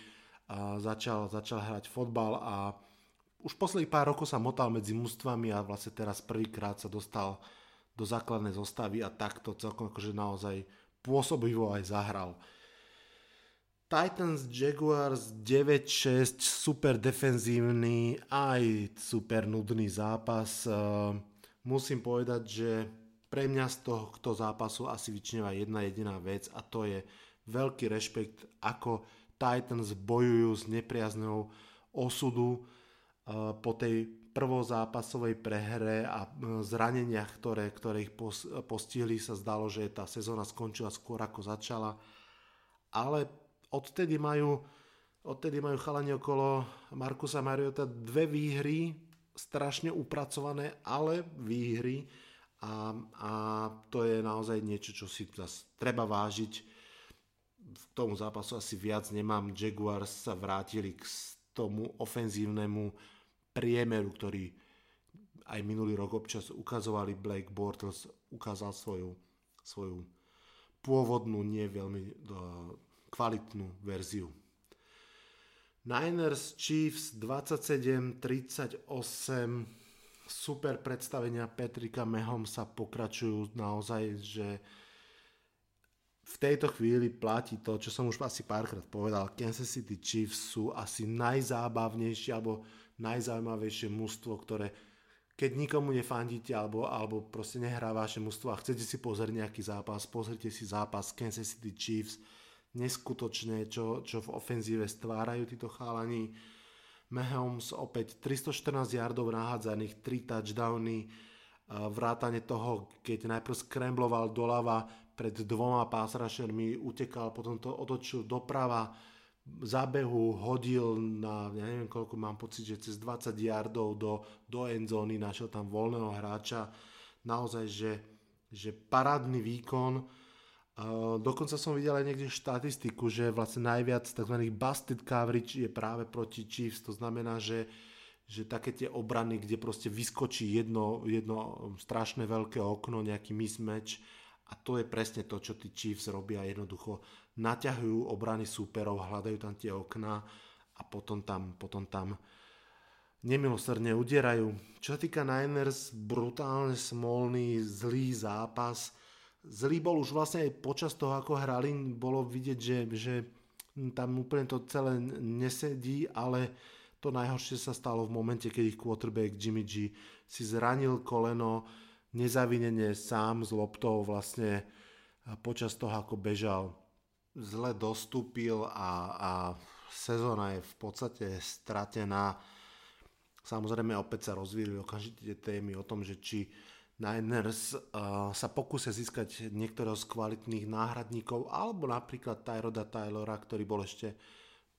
a začal, začal hrať fotbal a už posledných pár rokov sa motal medzi mústvami a vlastne teraz prvýkrát sa dostal do základnej zostavy a takto celkom akože naozaj pôsobivo aj zahral. Titans Jaguars 9-6, super defenzívny, aj super nudný zápas. Musím povedať, že pre mňa z tohto zápasu asi vyčneva jedna jediná vec a to je veľký rešpekt, ako Titans bojujú s nepriaznou osudu uh, po tej prvozápasovej prehre a uh, zraneniach, ktoré, ktoré ich postihli, sa zdalo, že tá sezóna skončila skôr ako začala. Ale odtedy majú, odtedy majú chalani okolo Markusa Mariota dve výhry, strašne upracované, ale výhry a, a to je naozaj niečo, čo si treba vážiť. V tomu zápasu asi viac nemám. Jaguars sa vrátili k tomu ofenzívnemu priemeru, ktorý aj minulý rok občas ukazovali. Blake Bortles ukázal svoju, svoju pôvodnú, nie veľmi kvalitnú verziu. Niners Chiefs 27-38 super predstavenia Petrika Mehom sa pokračujú naozaj, že v tejto chvíli platí to, čo som už asi párkrát povedal, Kansas City Chiefs sú asi najzábavnejšie alebo najzaujímavejšie mužstvo, ktoré keď nikomu nefandíte alebo, alebo proste nehrá vaše mužstvo a chcete si pozrieť nejaký zápas, pozrite si zápas Kansas City Chiefs, neskutočné, čo, čo v ofenzíve stvárajú títo chalani. Mahomes opäť 314 yardov nahádzaných, 3 touchdowny, vrátane toho, keď najprv skrembloval doľava pred dvoma pásrašermi, utekal, potom to otočil doprava, zábehu hodil na, ja neviem koľko, mám pocit, že cez 20 yardov do, do endzóny, našiel tam voľného hráča, naozaj, že, že parádny výkon, dokonca som videl aj niekde štatistiku, že vlastne najviac tzv. busted coverage je práve proti Chiefs, to znamená, že, že také tie obrany, kde proste vyskočí jedno, jedno strašné veľké okno, nejaký mismatch a to je presne to, čo tí Chiefs robia jednoducho. Naťahujú obrany súperov, hľadajú tam tie okná a potom tam, potom tam nemilosrdne udierajú. Čo sa týka Niners, brutálne smolný, zlý zápas, zlý bol už vlastne aj počas toho, ako hrali, bolo vidieť, že, že tam úplne to celé nesedí, ale to najhoršie sa stalo v momente, keď ich quarterback Jimmy G si zranil koleno nezavinenie sám s loptou vlastne počas toho, ako bežal. Zle dostúpil a, a sezóna je v podstate stratená. Samozrejme opäť sa rozvíjali okamžite tie témy o tom, že či Niners uh, sa pokúsia získať niektorého z kvalitných náhradníkov alebo napríklad Tyroda Taylora, ktorý bol ešte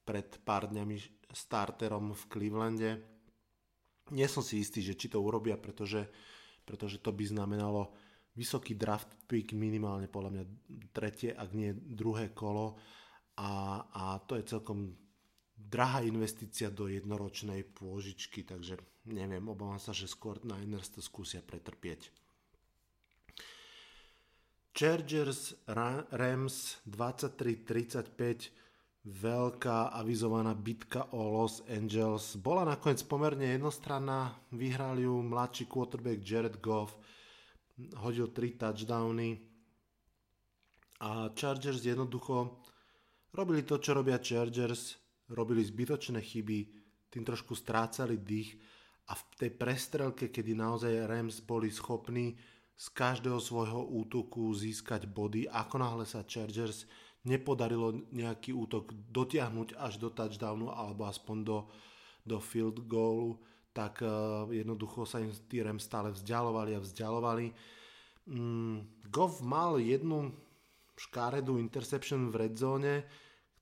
pred pár dňami starterom v Clevelande. Nie som si istý, že či to urobia, pretože, pretože to by znamenalo vysoký draft pick, minimálne podľa mňa tretie, ak nie druhé kolo a, a to je celkom drahá investícia do jednoročnej pôžičky, takže neviem, obávam sa, že skôr Niners to skúsia pretrpieť. Chargers Rams 23-35 veľká avizovaná bitka o Los Angeles. Bola nakoniec pomerne jednostranná, vyhral ju mladší quarterback Jared Goff, hodil 3 touchdowny. A Chargers jednoducho robili to, čo robia Chargers, robili zbytočné chyby, tým trošku strácali dých a v tej prestrelke, kedy naozaj Rams boli schopní z každého svojho útoku získať body, ako náhle sa Chargers nepodarilo nejaký útok dotiahnuť až do touchdownu alebo aspoň do, do field goalu, tak uh, jednoducho sa im tí Rams stále vzdialovali a vzdialovali. Mm, Goff mal jednu škáredú interception v red zone,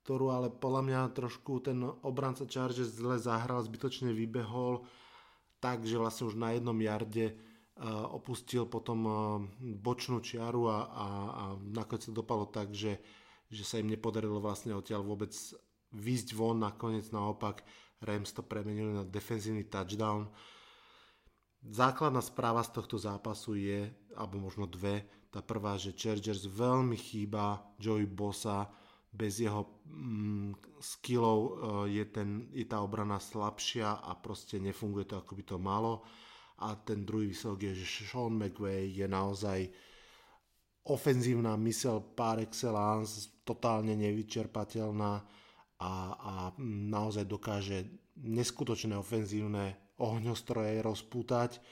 ktorú ale podľa mňa trošku ten obranca Chargers zle zahral, zbytočne vybehol tak, že vlastne už na jednom jarde opustil potom bočnú čiaru a, a, a nakoniec to dopadlo tak, že, že sa im nepodarilo vlastne odtiaľ vôbec výjsť von, nakoniec naopak Rams to premenili na defenzívny touchdown. Základná správa z tohto zápasu je, alebo možno dve, tá prvá, že Chargers veľmi chýba Joey Bosa, bez jeho mm, skillov uh, je, ten, je tá obrana slabšia a proste nefunguje to ako by to malo. A ten druhý výsledok je, že Sean McVay je naozaj ofenzívna mysel par excellence, totálne nevyčerpateľná a, a naozaj dokáže neskutočné ofenzívne ohňostroje rozpútať.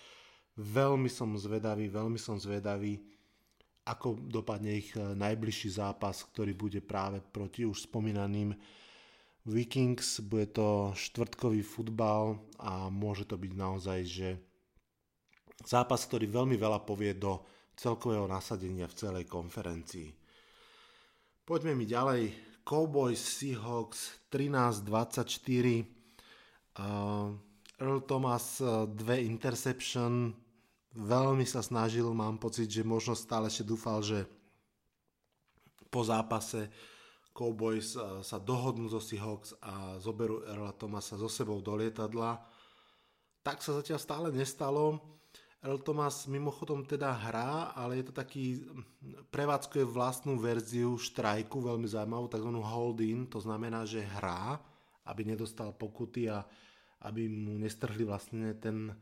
Veľmi som zvedavý, veľmi som zvedavý, ako dopadne ich e, najbližší zápas, ktorý bude práve proti už spomínaným Vikings. Bude to štvrtkový futbal a môže to byť naozaj, že zápas, ktorý veľmi veľa povie do celkového nasadenia v celej konferencii. Poďme mi ďalej. Cowboys Seahawks 13-24 Uh, Earl Thomas, uh, dve interception, veľmi sa snažil, mám pocit, že možno stále ešte dúfal, že po zápase Cowboys uh, sa dohodnú zo Seahawks a zoberú Earla Thomasa so sebou do lietadla. Tak sa zatiaľ stále nestalo. Earl Thomas mimochodom teda hrá, ale je to taký, prevádzkuje vlastnú verziu štrajku, veľmi zaujímavú, takzvanú hold-in, to znamená, že hrá, aby nedostal pokuty a aby mu nestrhli vlastne ten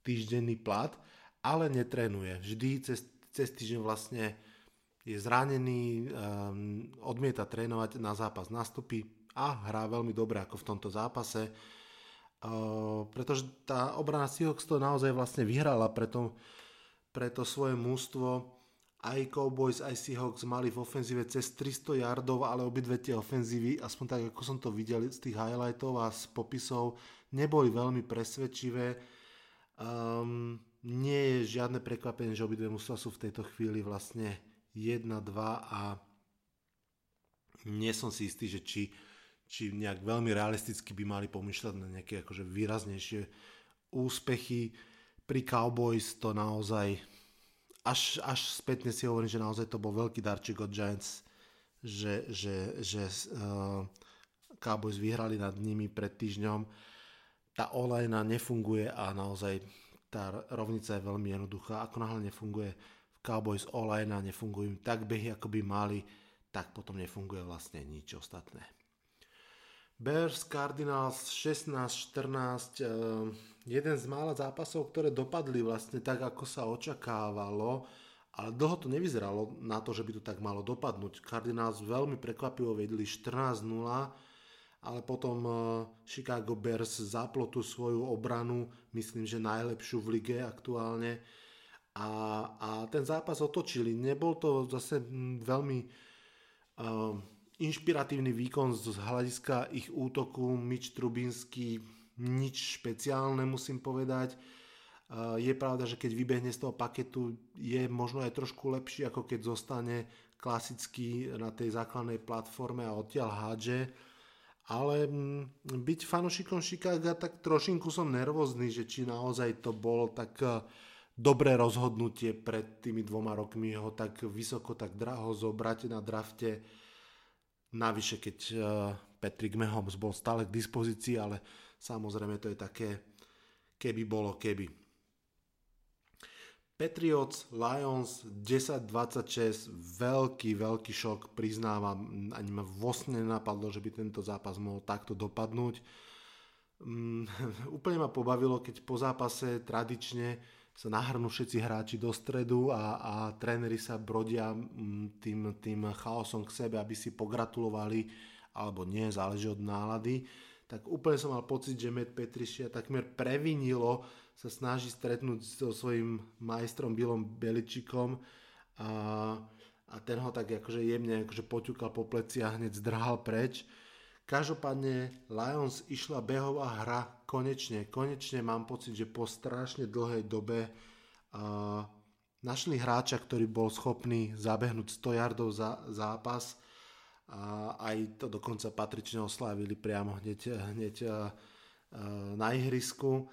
týždenný plat, ale netrenuje. Vždy cez, cez týždeň vlastne je zranený, um, odmieta trénovať, na zápas nastupí a hrá veľmi dobre ako v tomto zápase. Uh, pretože tá obrana Seahawks to naozaj vlastne vyhrala, preto, preto svoje mústvo aj Cowboys, aj Seahawks mali v ofenzíve cez 300 yardov, ale obidve tie ofenzívy, aspoň tak ako som to videl z tých highlightov a z popisov, neboli veľmi presvedčivé. Um, nie je žiadne prekvapenie, že obidve mužstva sú v tejto chvíli vlastne 1-2 a nie som si istý, že či, či nejak veľmi realisticky by mali pomýšľať na nejaké akože výraznejšie úspechy. Pri Cowboys to naozaj až, až spätne si hovorím, že naozaj to bol veľký darček od Giants, že, že, že uh, Cowboys vyhrali nad nimi pred týždňom. Tá olejna nefunguje a naozaj tá rovnica je veľmi jednoduchá. Ako náhle nefunguje v Cowboys olejna, nefungujú im tak behy, ako by mali, tak potom nefunguje vlastne nič ostatné. Bears Cardinals 16-14, eh, jeden z mála zápasov, ktoré dopadli vlastne tak, ako sa očakávalo, ale dlho to nevyzeralo na to, že by to tak malo dopadnúť. Cardinals veľmi prekvapivo vedli 14-0, ale potom eh, Chicago Bears zaplo tú svoju obranu, myslím, že najlepšiu v lige aktuálne. A, a ten zápas otočili. Nebol to zase hm, veľmi uh, inšpiratívny výkon z hľadiska ich útoku, Mitch Trubinsky nič špeciálne musím povedať. Je pravda, že keď vybehne z toho paketu je možno aj trošku lepší, ako keď zostane klasicky na tej základnej platforme a odtiaľ hádže. Ale mm, byť fanošikom Chicago, tak trošinku som nervózny, že či naozaj to bolo tak e, dobré rozhodnutie pred tými dvoma rokmi ho tak vysoko, tak draho zobrať na drafte Navyše, keď eh, Patrick Mahomes bol stále k dispozícii, ale samozrejme to je také keby bolo keby. Patriots, Lions 10-26, veľký, veľký šok, priznávam, ani ma vlastne nenapadlo, že by tento zápas mohol takto dopadnúť. Um, (laughs) úplne ma pobavilo, keď po zápase tradične sa nahrnú všetci hráči do stredu a, a tréneri sa brodia mm, tým, tým chaosom k sebe, aby si pogratulovali, alebo nie, záleží od nálady. Tak úplne som mal pocit, že Matt Petrišia takmer previnilo sa snaží stretnúť so svojím majstrom Billom Beličikom a, a ten ho tak akože jemne akože poťukal po pleci a hneď zdrhal preč. Každopádne Lions išla behová hra konečne, konečne mám pocit, že po strašne dlhej dobe uh, našli hráča, ktorý bol schopný zabehnúť 100 yardov za zápas a aj to dokonca patrične oslávili priamo hneď, hneď uh, uh, na ihrisku.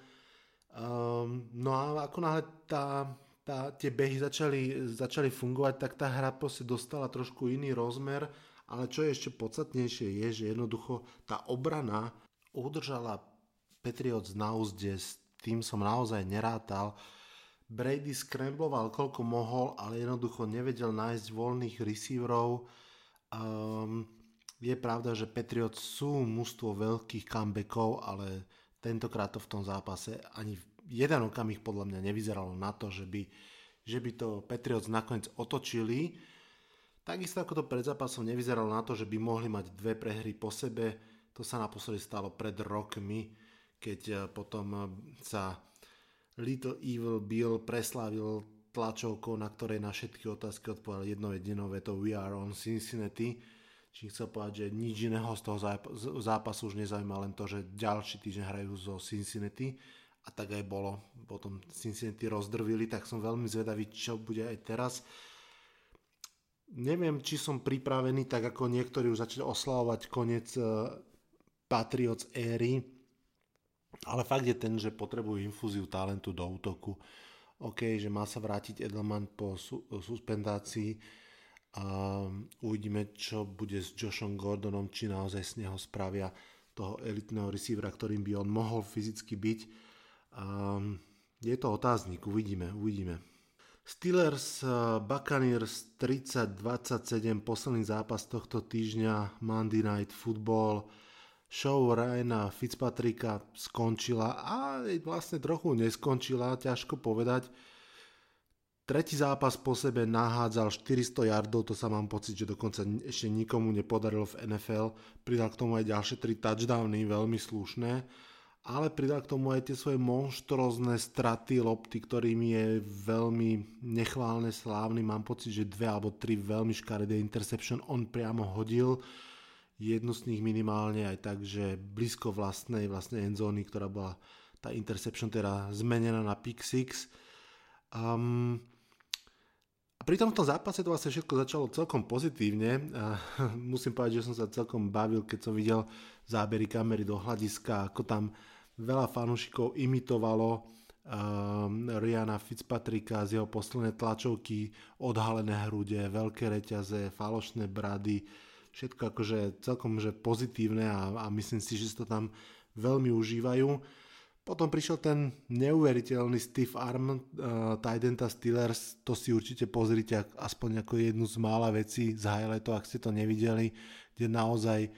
Um, no a ako náhle tá, tá, tie behy začali, začali fungovať, tak tá hra proste dostala trošku iný rozmer ale čo je ešte podstatnejšie je, že jednoducho tá obrana udržala Patriots na úzde, s tým som naozaj nerátal. Brady skrembloval koľko mohol, ale jednoducho nevedel nájsť voľných receiverov. Um, je pravda, že Patriots sú mužstvo veľkých comebackov, ale tentokrát to v tom zápase ani jeden okamih podľa mňa nevyzeralo na to, že by, že by to Patriots nakoniec otočili. Takisto ako to pred zápasom nevyzeralo na to, že by mohli mať dve prehry po sebe, to sa naposledy stalo pred rokmi, keď eh, potom eh, sa Little Evil Bill preslávil tlačovkou, na ktorej na všetky otázky odpovedal jedno jedinou vetou We are on Cincinnati. Čím chcel povedať, že nič iného z toho zápasu už nezaujíma, len to, že ďalší týždeň hrajú zo Cincinnati a tak aj bolo. Potom Cincinnati rozdrvili, tak som veľmi zvedavý, čo bude aj teraz. Neviem, či som pripravený, tak ako niektorí už začali oslavovať koniec uh, Patriots éry, ale fakt je ten, že potrebujú infúziu talentu do útoku. OK, že má sa vrátiť Edelman po su- suspendácii a uvidíme, čo bude s Joshom Gordonom, či naozaj z neho spravia toho elitného receivera, ktorým by on mohol fyzicky byť. Um, je to otáznik, uvidíme, uvidíme. Steelers uh, Buccaneers 30-27, posledný zápas tohto týždňa, Monday Night Football. Show Ryana Fitzpatricka skončila a vlastne trochu neskončila, ťažko povedať. Tretí zápas po sebe nahádzal 400 yardov, to sa mám pocit, že dokonca ešte nikomu nepodarilo v NFL. Pridal k tomu aj ďalšie 3 touchdowny, veľmi slušné ale pridal k tomu aj tie svoje monštrozné straty lopty, ktorými je veľmi nechválne slávny. Mám pocit, že dve alebo tri veľmi škaredé interception on priamo hodil. Jednu z nich minimálne aj tak, že blízko vlastnej vlastnej endzóny, ktorá bola tá interception teda zmenená na pick six. Um, pri tomto zápase to vlastne všetko začalo celkom pozitívne. A (laughs) musím povedať, že som sa celkom bavil, keď som videl zábery kamery do hľadiska, ako tam veľa fanúšikov imitovalo um, Riana Fitzpatricka z jeho posledné tlačovky, odhalené hrude, veľké reťaze, falošné brady, všetko akože celkom že pozitívne a, a myslím si, že si to tam veľmi užívajú. Potom prišiel ten neuveriteľný Steve Arm, uh, Tidenta Steelers, to si určite pozrite aspoň ako jednu z mála vecí z highlightu, ak ste to nevideli, kde naozaj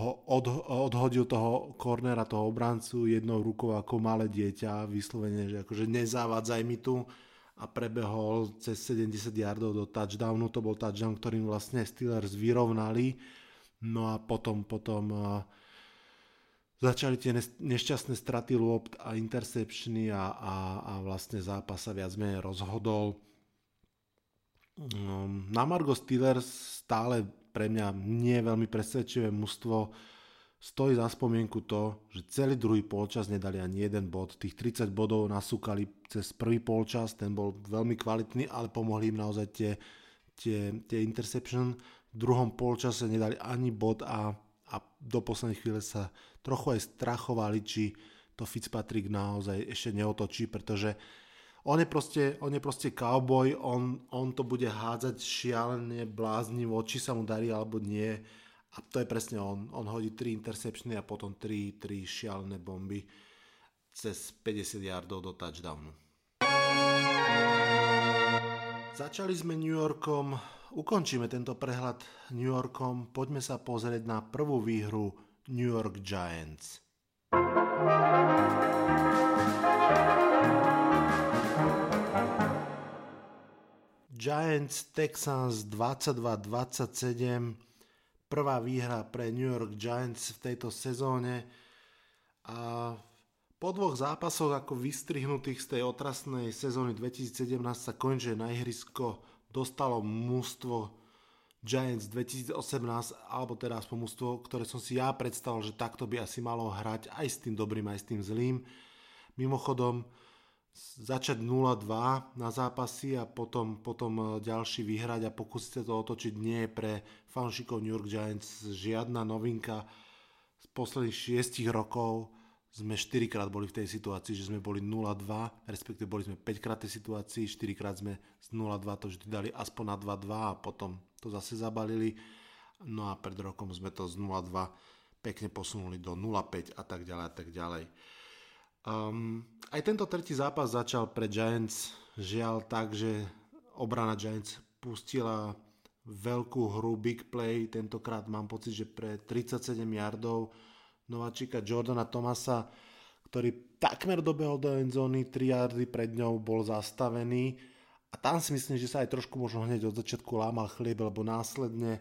ho od, odhodil toho kornera, toho obrancu jednou rukou ako malé dieťa, vyslovene, že akože nezávádzaj mi tu a prebehol cez 70 yardov do touchdownu, to bol touchdown, ktorým vlastne Steelers vyrovnali, no a potom, potom uh, začali tie nešťastné straty lopt a interceptiony a, a, a vlastne zápas sa viac menej rozhodol. Um, na Margo Steelers stále pre mňa nie je veľmi presvedčivé mužstvo. Stojí za spomienku to, že celý druhý polčas nedali ani jeden bod. Tých 30 bodov nasúkali cez prvý polčas, ten bol veľmi kvalitný, ale pomohli im naozaj tie, tie, tie interception. V druhom polčase nedali ani bod a, a do poslednej chvíle sa trochu aj strachovali, či to Fitzpatrick naozaj ešte neotočí, pretože on je proste, on je proste cowboy, on, on to bude hádzať šialene, bláznivo, či sa mu darí alebo nie. A to je presne on. On hodí 3 interceptiony a potom 3, 3 šialené bomby cez 50 yardov do touchdownu. Začali sme New Yorkom, ukončíme tento prehľad New Yorkom, poďme sa pozrieť na prvú výhru New York Giants. Giants Texans 22-27, prvá výhra pre New York Giants v tejto sezóne a po dvoch zápasoch ako vystrihnutých z tej otrasnej sezóny 2017 sa končí na ihrisko dostalo mústvo Giants 2018, alebo teda aspoň mústvo, ktoré som si ja predstavil, že takto by asi malo hrať aj s tým dobrým, aj s tým zlým. Mimochodom, začať 0-2 na zápasy a potom, potom e, ďalší vyhrať a pokúsiť sa to otočiť nie je pre fanšikov New York Giants žiadna novinka z posledných 6 rokov sme 4 krát boli v tej situácii, že sme boli 0-2, respektíve boli sme 5 krát v tej situácii, 4 krát sme z 0-2 to vždy dali aspoň na 2-2 a potom to zase zabalili. No a pred rokom sme to z 0-2 pekne posunuli do 0-5 a tak ďalej a tak ďalej. Um, aj tento tretí zápas začal pre Giants žiaľ tak, že obrana Giants pustila veľkú hru, big play, tentokrát mám pocit, že pre 37 yardov nováčika Jordana Tomasa, ktorý takmer dobehol do endzóny, 3 yardy pred ňou bol zastavený a tam si myslím, že sa aj trošku možno hneď od začiatku lámal chlieb, lebo následne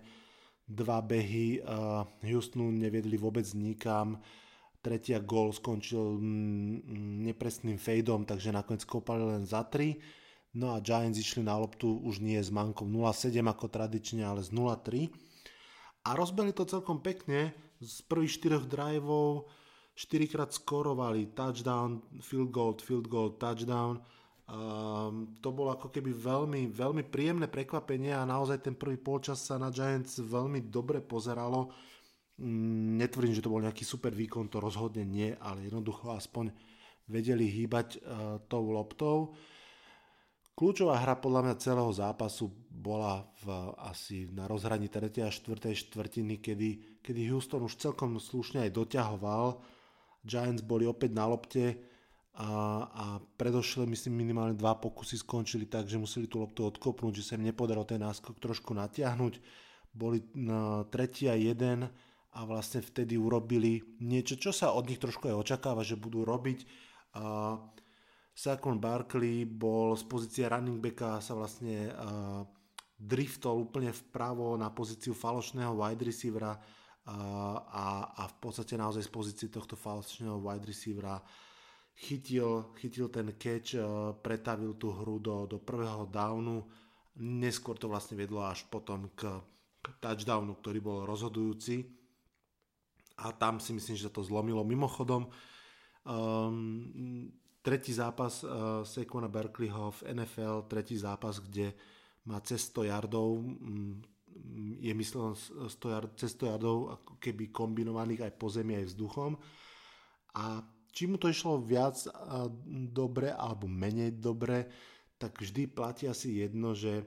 dva behy uh, Houstonu neviedli vôbec nikam tretia gól skončil mm, nepresným fejdom, takže nakoniec kopali len za 3. No a Giants išli na loptu už nie s mankom 0-7 ako tradične, ale z 0-3. A rozbehli to celkom pekne. Z prvých 4 driveov 4 krát skorovali touchdown, field goal, field goal, touchdown. Um, to bolo ako keby veľmi, veľmi príjemné prekvapenie a naozaj ten prvý polčas sa na Giants veľmi dobre pozeralo. Mm, netvrdím, že to bol nejaký super výkon, to rozhodne nie, ale jednoducho aspoň vedeli hýbať uh, tou loptou. Kľúčová hra podľa mňa celého zápasu bola v, asi na rozhraní 3. a 4. štvrtiny, kedy, kedy Houston už celkom slušne aj doťahoval. Giants boli opäť na lopte, a, a predošle myslím minimálne dva pokusy skončili tak, že museli tú loptu odkopnúť, že sa im nepodarilo ten náskok trošku natiahnuť. Boli na tretí a jeden a vlastne vtedy urobili niečo, čo sa od nich trošku aj očakáva, že budú robiť. A Saquon Barkley bol z pozície running backa sa vlastne uh, driftol úplne vpravo na pozíciu falošného wide receivera uh, a, a v podstate naozaj z pozície tohto falošného wide receivera chytil, chytil ten catch, eh, pretavil tú hru do, do prvého downu, neskôr to vlastne vedlo až potom k, k touchdownu, ktorý bol rozhodujúci a tam si myslím, že to zlomilo. Mimochodom, um, tretí zápas uh, Saquona Berkeleyho v NFL, tretí zápas, kde má cez 100 yardov, um, je myslím 100 yard, cez 100 yardov ako keby kombinovaných aj po zemi, aj vzduchom. A či mu to išlo viac dobre alebo menej dobre, tak vždy platí asi jedno, že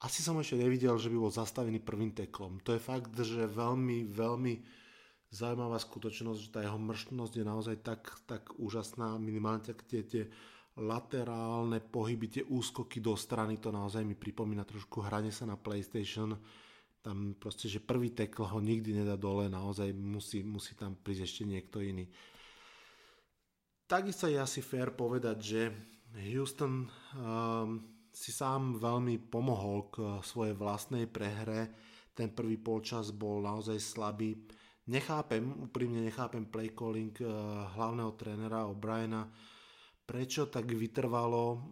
asi som ešte nevidel, že by bol zastavený prvým teklom. To je fakt, že veľmi, veľmi zaujímavá skutočnosť, že tá jeho mrštnosť je naozaj tak, tak úžasná, minimálne tak tie, tie laterálne pohyby, tie úskoky do strany, to naozaj mi pripomína trošku hranie sa na PlayStation. Tam proste, že prvý tekl ho nikdy nedá dole, naozaj musí, musí tam prísť ešte niekto iný. Takisto je asi fér povedať, že Houston um, si sám veľmi pomohol k svojej vlastnej prehre. Ten prvý polčas bol naozaj slabý. Nechápem, úprimne nechápem play calling uh, hlavného trénera O'Briena, prečo tak vytrvalo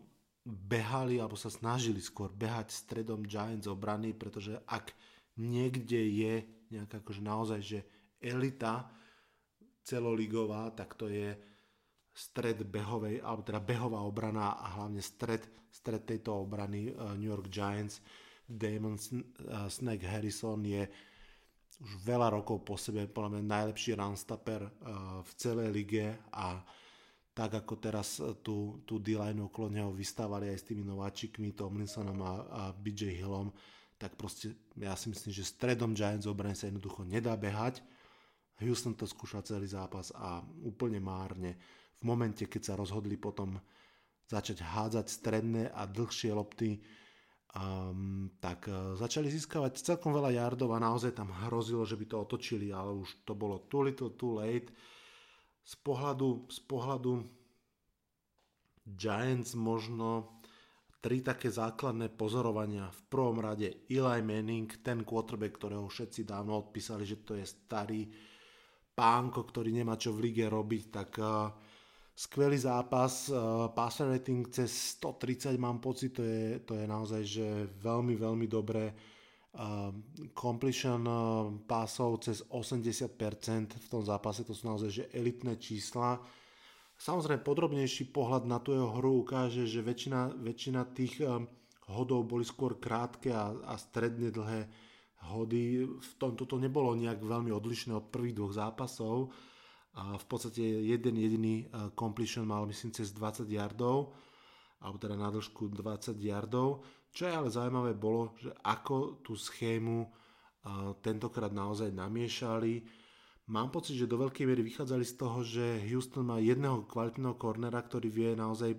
behali alebo sa snažili skôr behať stredom Giants obrany, pretože ak niekde je nejaká akože naozaj, že elita celoligová, tak to je stred behovej, alebo teda behová obrana a hlavne stred, stred tejto obrany uh, New York Giants. Damon uh, Snake Harrison je už veľa rokov po sebe podľa mňa najlepší runstopper uh, v celej lige a tak ako teraz tú, tú D-line okolo neho vystávali aj s tými nováčikmi Tomlinsonom a, a BJ Hillom, tak proste ja si myslím, že stredom Giants obrany sa jednoducho nedá behať. Houston to skúšal celý zápas a úplne márne v momente, keď sa rozhodli potom začať hádzať stredné a dlhšie lopty, um, tak uh, začali získavať celkom veľa yardov a naozaj tam hrozilo, že by to otočili, ale už to bolo too little too late. Z pohľadu, z pohľadu Giants možno tri také základné pozorovania. V prvom rade Eli Manning, ten quarterback, ktorého všetci dávno odpísali, že to je starý pánko, ktorý nemá čo v lige robiť, tak uh, skvelý zápas, uh, passer rating cez 130 mám pocit, to je, to je naozaj že veľmi, veľmi dobré. Uh, completion uh, pásov cez 80% v tom zápase, to sú naozaj že elitné čísla. Samozrejme podrobnejší pohľad na tú jeho hru ukáže, že väčšina, väčšina tých hodov boli skôr krátke a, a stredne dlhé hody. V tom toto nebolo nejak veľmi odlišné od prvých dvoch zápasov a v podstate jeden jediný e, completion mal myslím cez 20 yardov, alebo teda na dĺžku 20 yardov. Čo je ale zaujímavé bolo, že ako tú schému e, tentokrát naozaj namiešali. Mám pocit, že do veľkej miery vychádzali z toho, že Houston má jedného kvalitného kornera, ktorý vie naozaj e,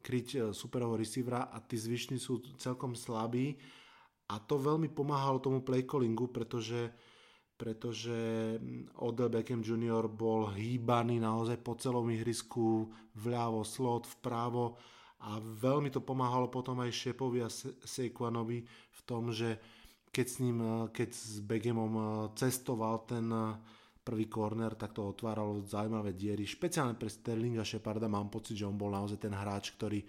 kryť superového receivera a tí zvyšní sú celkom slabí. A to veľmi pomáhalo tomu playcallingu, pretože pretože mm, Odell Beckham Jr. bol hýbaný naozaj po celom ihrisku, vľavo, slot, vpravo a veľmi to pomáhalo potom aj Šepovi a Saquonovi v tom, že keď s ním, keď s Beckhamom eh, cestoval ten, eh, prvý corner, tak to otváralo zaujímavé diery. Špeciálne pre Sterlinga Sheparda mám pocit, že on bol naozaj ten hráč, ktorý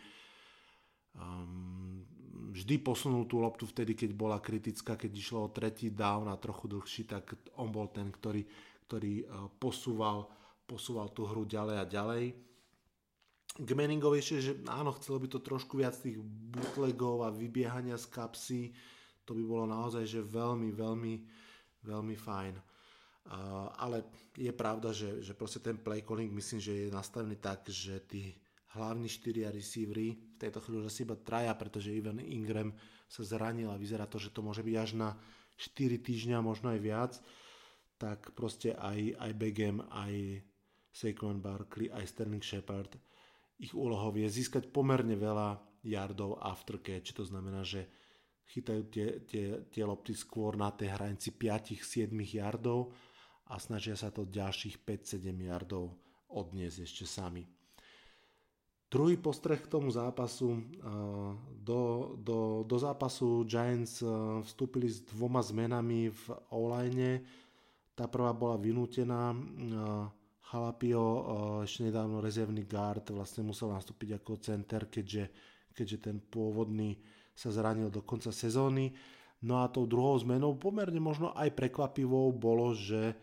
um, vždy posunul tú loptu vtedy, keď bola kritická, keď išlo o tretí down a trochu dlhší, tak on bol ten, ktorý, ktorý uh, posúval, posúval tú hru ďalej a ďalej. K Manningovi že áno, chcelo by to trošku viac tých bootlegov a vybiehania z kapsy, to by bolo naozaj že veľmi, veľmi, veľmi fajn. Uh, ale je pravda, že, že proste ten play calling myslím, že je nastavený tak, že tí hlavní štyria receivery, v tejto chvíli už asi iba traja, pretože Ivan Ingram sa zranil a vyzerá to, že to môže byť až na 4 týždňa, možno aj viac, tak proste aj, aj Begem, aj Saquon Barkley, aj Sterling Shepard, ich úlohou je získať pomerne veľa yardov after catch, to znamená, že chytajú tie, tie, tie lopty skôr na tej hranici 5-7 yardov a snažia sa to ďalších 5-7 yardov odniesť ešte sami. Druhý postreh k tomu zápasu. Do, do, do zápasu Giants vstúpili s dvoma zmenami v online. Tá prvá bola vynútená. Halapio, ešte nedávno rezervný guard, vlastne musel nastúpiť ako center, keďže, keďže ten pôvodný sa zranil do konca sezóny. No a tou druhou zmenou, pomerne možno aj prekvapivou, bolo, že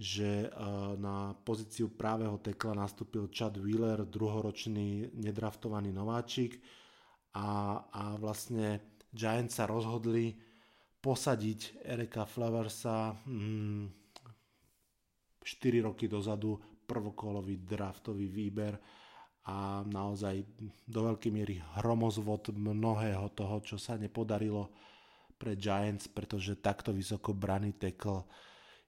že eh, na pozíciu právého tekla nastúpil Chad Wheeler, druhoročný nedraftovaný nováčik. A, a vlastne Giants sa rozhodli posadiť Erika Flaversa hmm, 4 roky dozadu prvokolový draftový výber a naozaj do veľkej miery hromozvod mnohého toho, čo sa nepodarilo pre Giants, pretože takto vysoko braný tackle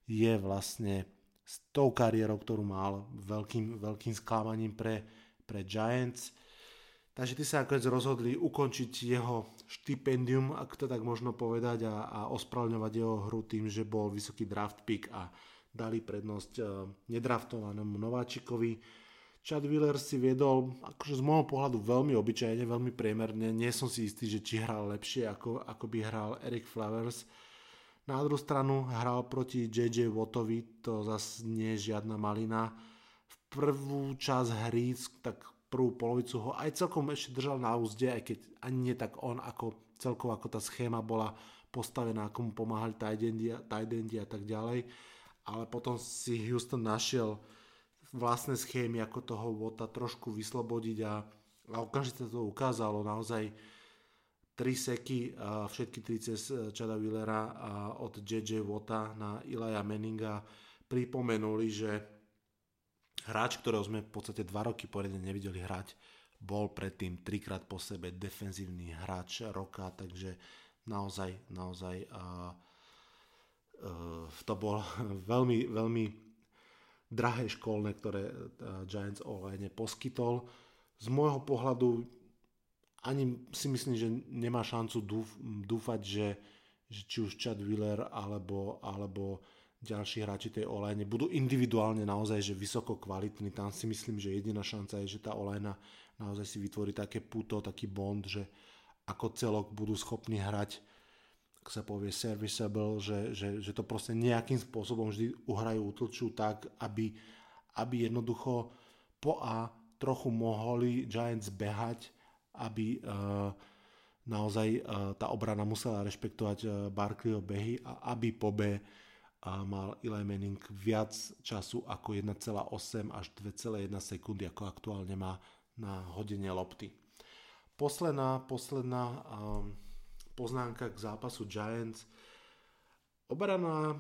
je vlastne s tou kariérou, ktorú mal, veľkým, veľkým sklamaním pre, pre Giants. Takže ty sa nakoniec rozhodli ukončiť jeho štipendium, ak to tak možno povedať, a, a ospravňovať jeho hru tým, že bol vysoký draft pick a dali prednosť uh, nedraftovanému nováčikovi. Chad Wheeler si viedol, akože z môjho pohľadu veľmi obyčajne, veľmi priemerne. Nie som si istý, že či hral lepšie, ako, ako by hral Eric Flowers. Na druhú stranu hral proti JJ Wattovi, to zase nie je žiadna malina. V prvú časť hry, tak prvú polovicu ho aj celkom ešte držal na úzde, aj keď ani nie tak on, ako celkovo ako tá schéma bola postavená, ako mu pomáhali tight endy a tak ďalej. Ale potom si Houston našiel vlastné schémy, ako toho Wota trošku vyslobodiť a, a okamžite to ukázalo naozaj tri seky, všetky tri cez e, Chada Willera od JJ Wota na Ilaja Meninga pripomenuli, že hráč, ktorého sme v podstate dva roky poriadne nevideli hrať, bol predtým trikrát po sebe defenzívny hráč roka, takže naozaj, naozaj uh, uh, to bol (laughs) veľmi, veľmi drahé školné, ktoré uh, Giants online poskytol. Z môjho pohľadu ani si myslím, že nemá šancu dúf, dúfať, že, že či už Chad Wheeler alebo, alebo ďalší hráči tej olejne budú individuálne naozaj že vysoko kvalitní. Tam si myslím, že jediná šanca je, že tá olejna naozaj si vytvorí také puto, taký bond, že ako celok budú schopní hrať ak sa povie serviceable, že, že, že to proste nejakým spôsobom vždy uhrajú, utlčú tak, aby, aby jednoducho po A trochu mohli Giants behať aby eh, naozaj eh, tá obrana musela rešpektovať eh, Barkleyho behy a aby po B mal Eli Manning viac času ako 1,8 až 2,1 sekundy, ako aktuálne má na hodenie lopty. Posledná, posledná poznámka k zápasu Giants. Obrana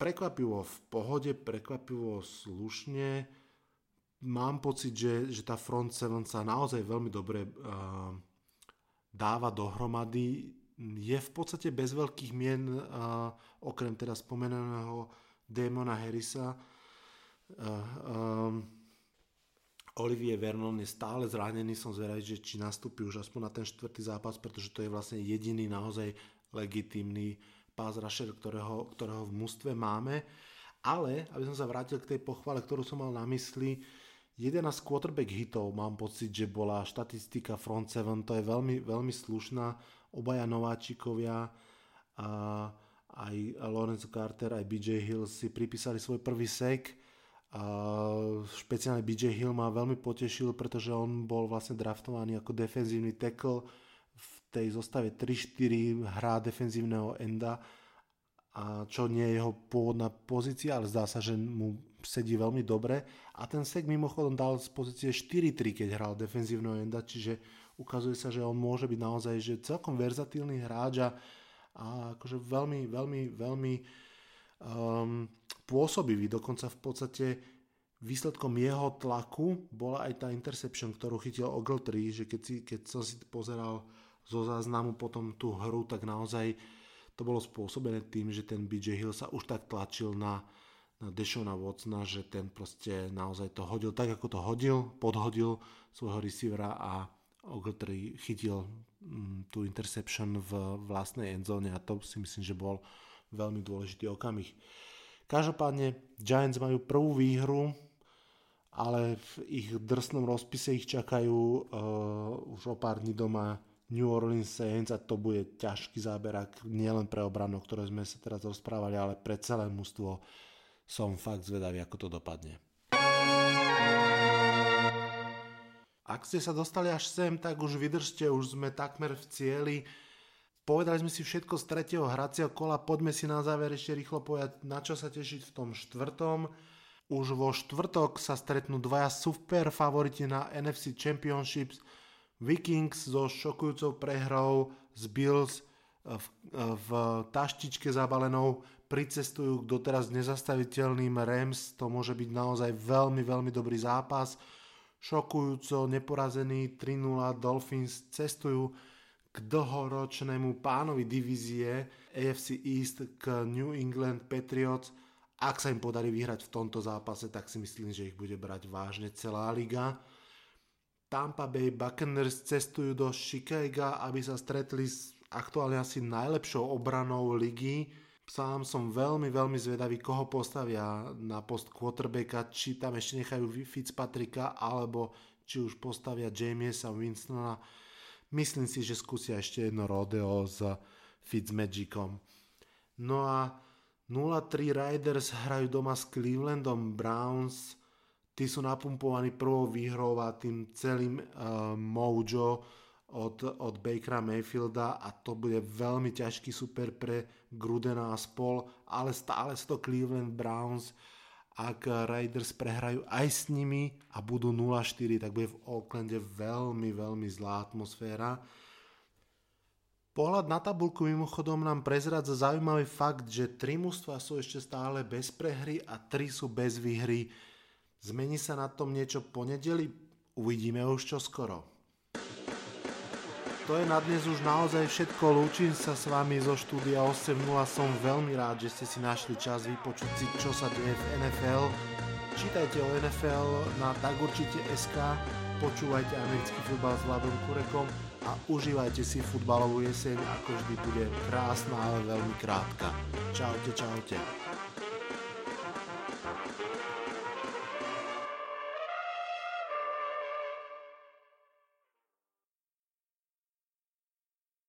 prekvapivo v pohode, prekvapivo slušne, mám pocit, že, že tá Front 7 sa naozaj veľmi dobre uh, dáva dohromady. Je v podstate bez veľkých mien, uh, okrem teda spomenaného Damona Harrisa. Uh, um, Olivier Vernon je stále zranený, som zvedavý, že či nastúpi už aspoň na ten štvrtý zápas, pretože to je vlastne jediný naozaj legitímny pás rusher, ktorého, ktorého v mústve máme. Ale, aby som sa vrátil k tej pochvale, ktorú som mal na mysli, 11 quarterback hitov, mám pocit, že bola štatistika front 7, to je veľmi, veľmi slušná, obaja nováčikovia a, aj Lorenzo Carter, aj BJ Hill si pripísali svoj prvý sek. A špeciálne BJ Hill ma veľmi potešil, pretože on bol vlastne draftovaný ako defenzívny tackle v tej zostave 3-4 hrá defenzívneho enda a čo nie je jeho pôvodná pozícia, ale zdá sa, že mu sedí veľmi dobre. A ten sek mimochodom dal z pozície 4-3, keď hral defenzívneho enda, čiže ukazuje sa, že on môže byť naozaj že celkom verzatílny hráč a, a akože veľmi, veľmi, veľmi um, pôsobivý. Dokonca v podstate výsledkom jeho tlaku bola aj tá interception, ktorú chytil Ogletree, že keď, si, keď som si pozeral zo záznamu potom tú hru, tak naozaj to bolo spôsobené tým, že ten BJ Hill sa už tak tlačil na, na Deshona Watsona, že ten proste naozaj to hodil tak, ako to hodil, podhodil svojho receivera a Ogletree chytil mm, tú interception v vlastnej endzone a to si myslím, že bol veľmi dôležitý okamih. Každopádne Giants majú prvú výhru, ale v ich drsnom rozpise ich čakajú uh, už o pár dní doma New Orleans Saints a to bude ťažký záberak nielen pre obranu, o ktoré sme sa teraz rozprávali, ale pre celé mužstvo. Som fakt zvedavý, ako to dopadne. Ak ste sa dostali až sem, tak už vydržte, už sme takmer v cieli. Povedali sme si všetko z tretieho hracieho kola, poďme si na záver ešte rýchlo povedať, na čo sa tešiť v tom štvrtom. Už vo štvrtok sa stretnú dvaja super favoriti na NFC Championships – Vikings so šokujúcou prehrou z Bills v, v taštičke zabalenou pricestujú k doteraz nezastaviteľným Rams. To môže byť naozaj veľmi, veľmi dobrý zápas. Šokujúco neporazený 3-0 Dolphins cestujú k dlhoročnému pánovi divízie AFC East k New England Patriots. Ak sa im podarí vyhrať v tomto zápase, tak si myslím, že ich bude brať vážne celá liga. Tampa Bay Buccaneers cestujú do Chicago, aby sa stretli s aktuálne asi najlepšou obranou ligy. Sám som veľmi, veľmi zvedavý, koho postavia na post quarterbacka, či tam ešte nechajú Fitzpatricka, alebo či už postavia Jamiesa Winstona. Myslím si, že skúsia ešte jedno rodeo s Fitzmagicom. No a 0-3 Riders hrajú doma s Clevelandom Browns tí sú napumpovaní prvou výhrou a tým celým uh, mojo od, od Bakera Mayfielda a to bude veľmi ťažký super pre Grudena a spol, ale stále to Cleveland Browns. Ak Raiders prehrajú aj s nimi a budú 0-4, tak bude v Oaklande veľmi, veľmi zlá atmosféra. Pohľad na tabulku mimochodom nám prezradza zaujímavý fakt, že tri mužstva sú ešte stále bez prehry a tri sú bez výhry. Zmení sa na tom niečo ponedeli? Uvidíme už čo skoro. To je na dnes už naozaj všetko. Lúčim sa s vami zo štúdia 8.0. Som veľmi rád, že ste si našli čas vypočuť si, čo sa deje v NFL. Čítajte o NFL na tak určite SK, počúvajte americký futbal s Vladom Kurekom a užívajte si futbalovú jeseň, ako vždy bude krásna, ale veľmi krátka. Čaute, čaute.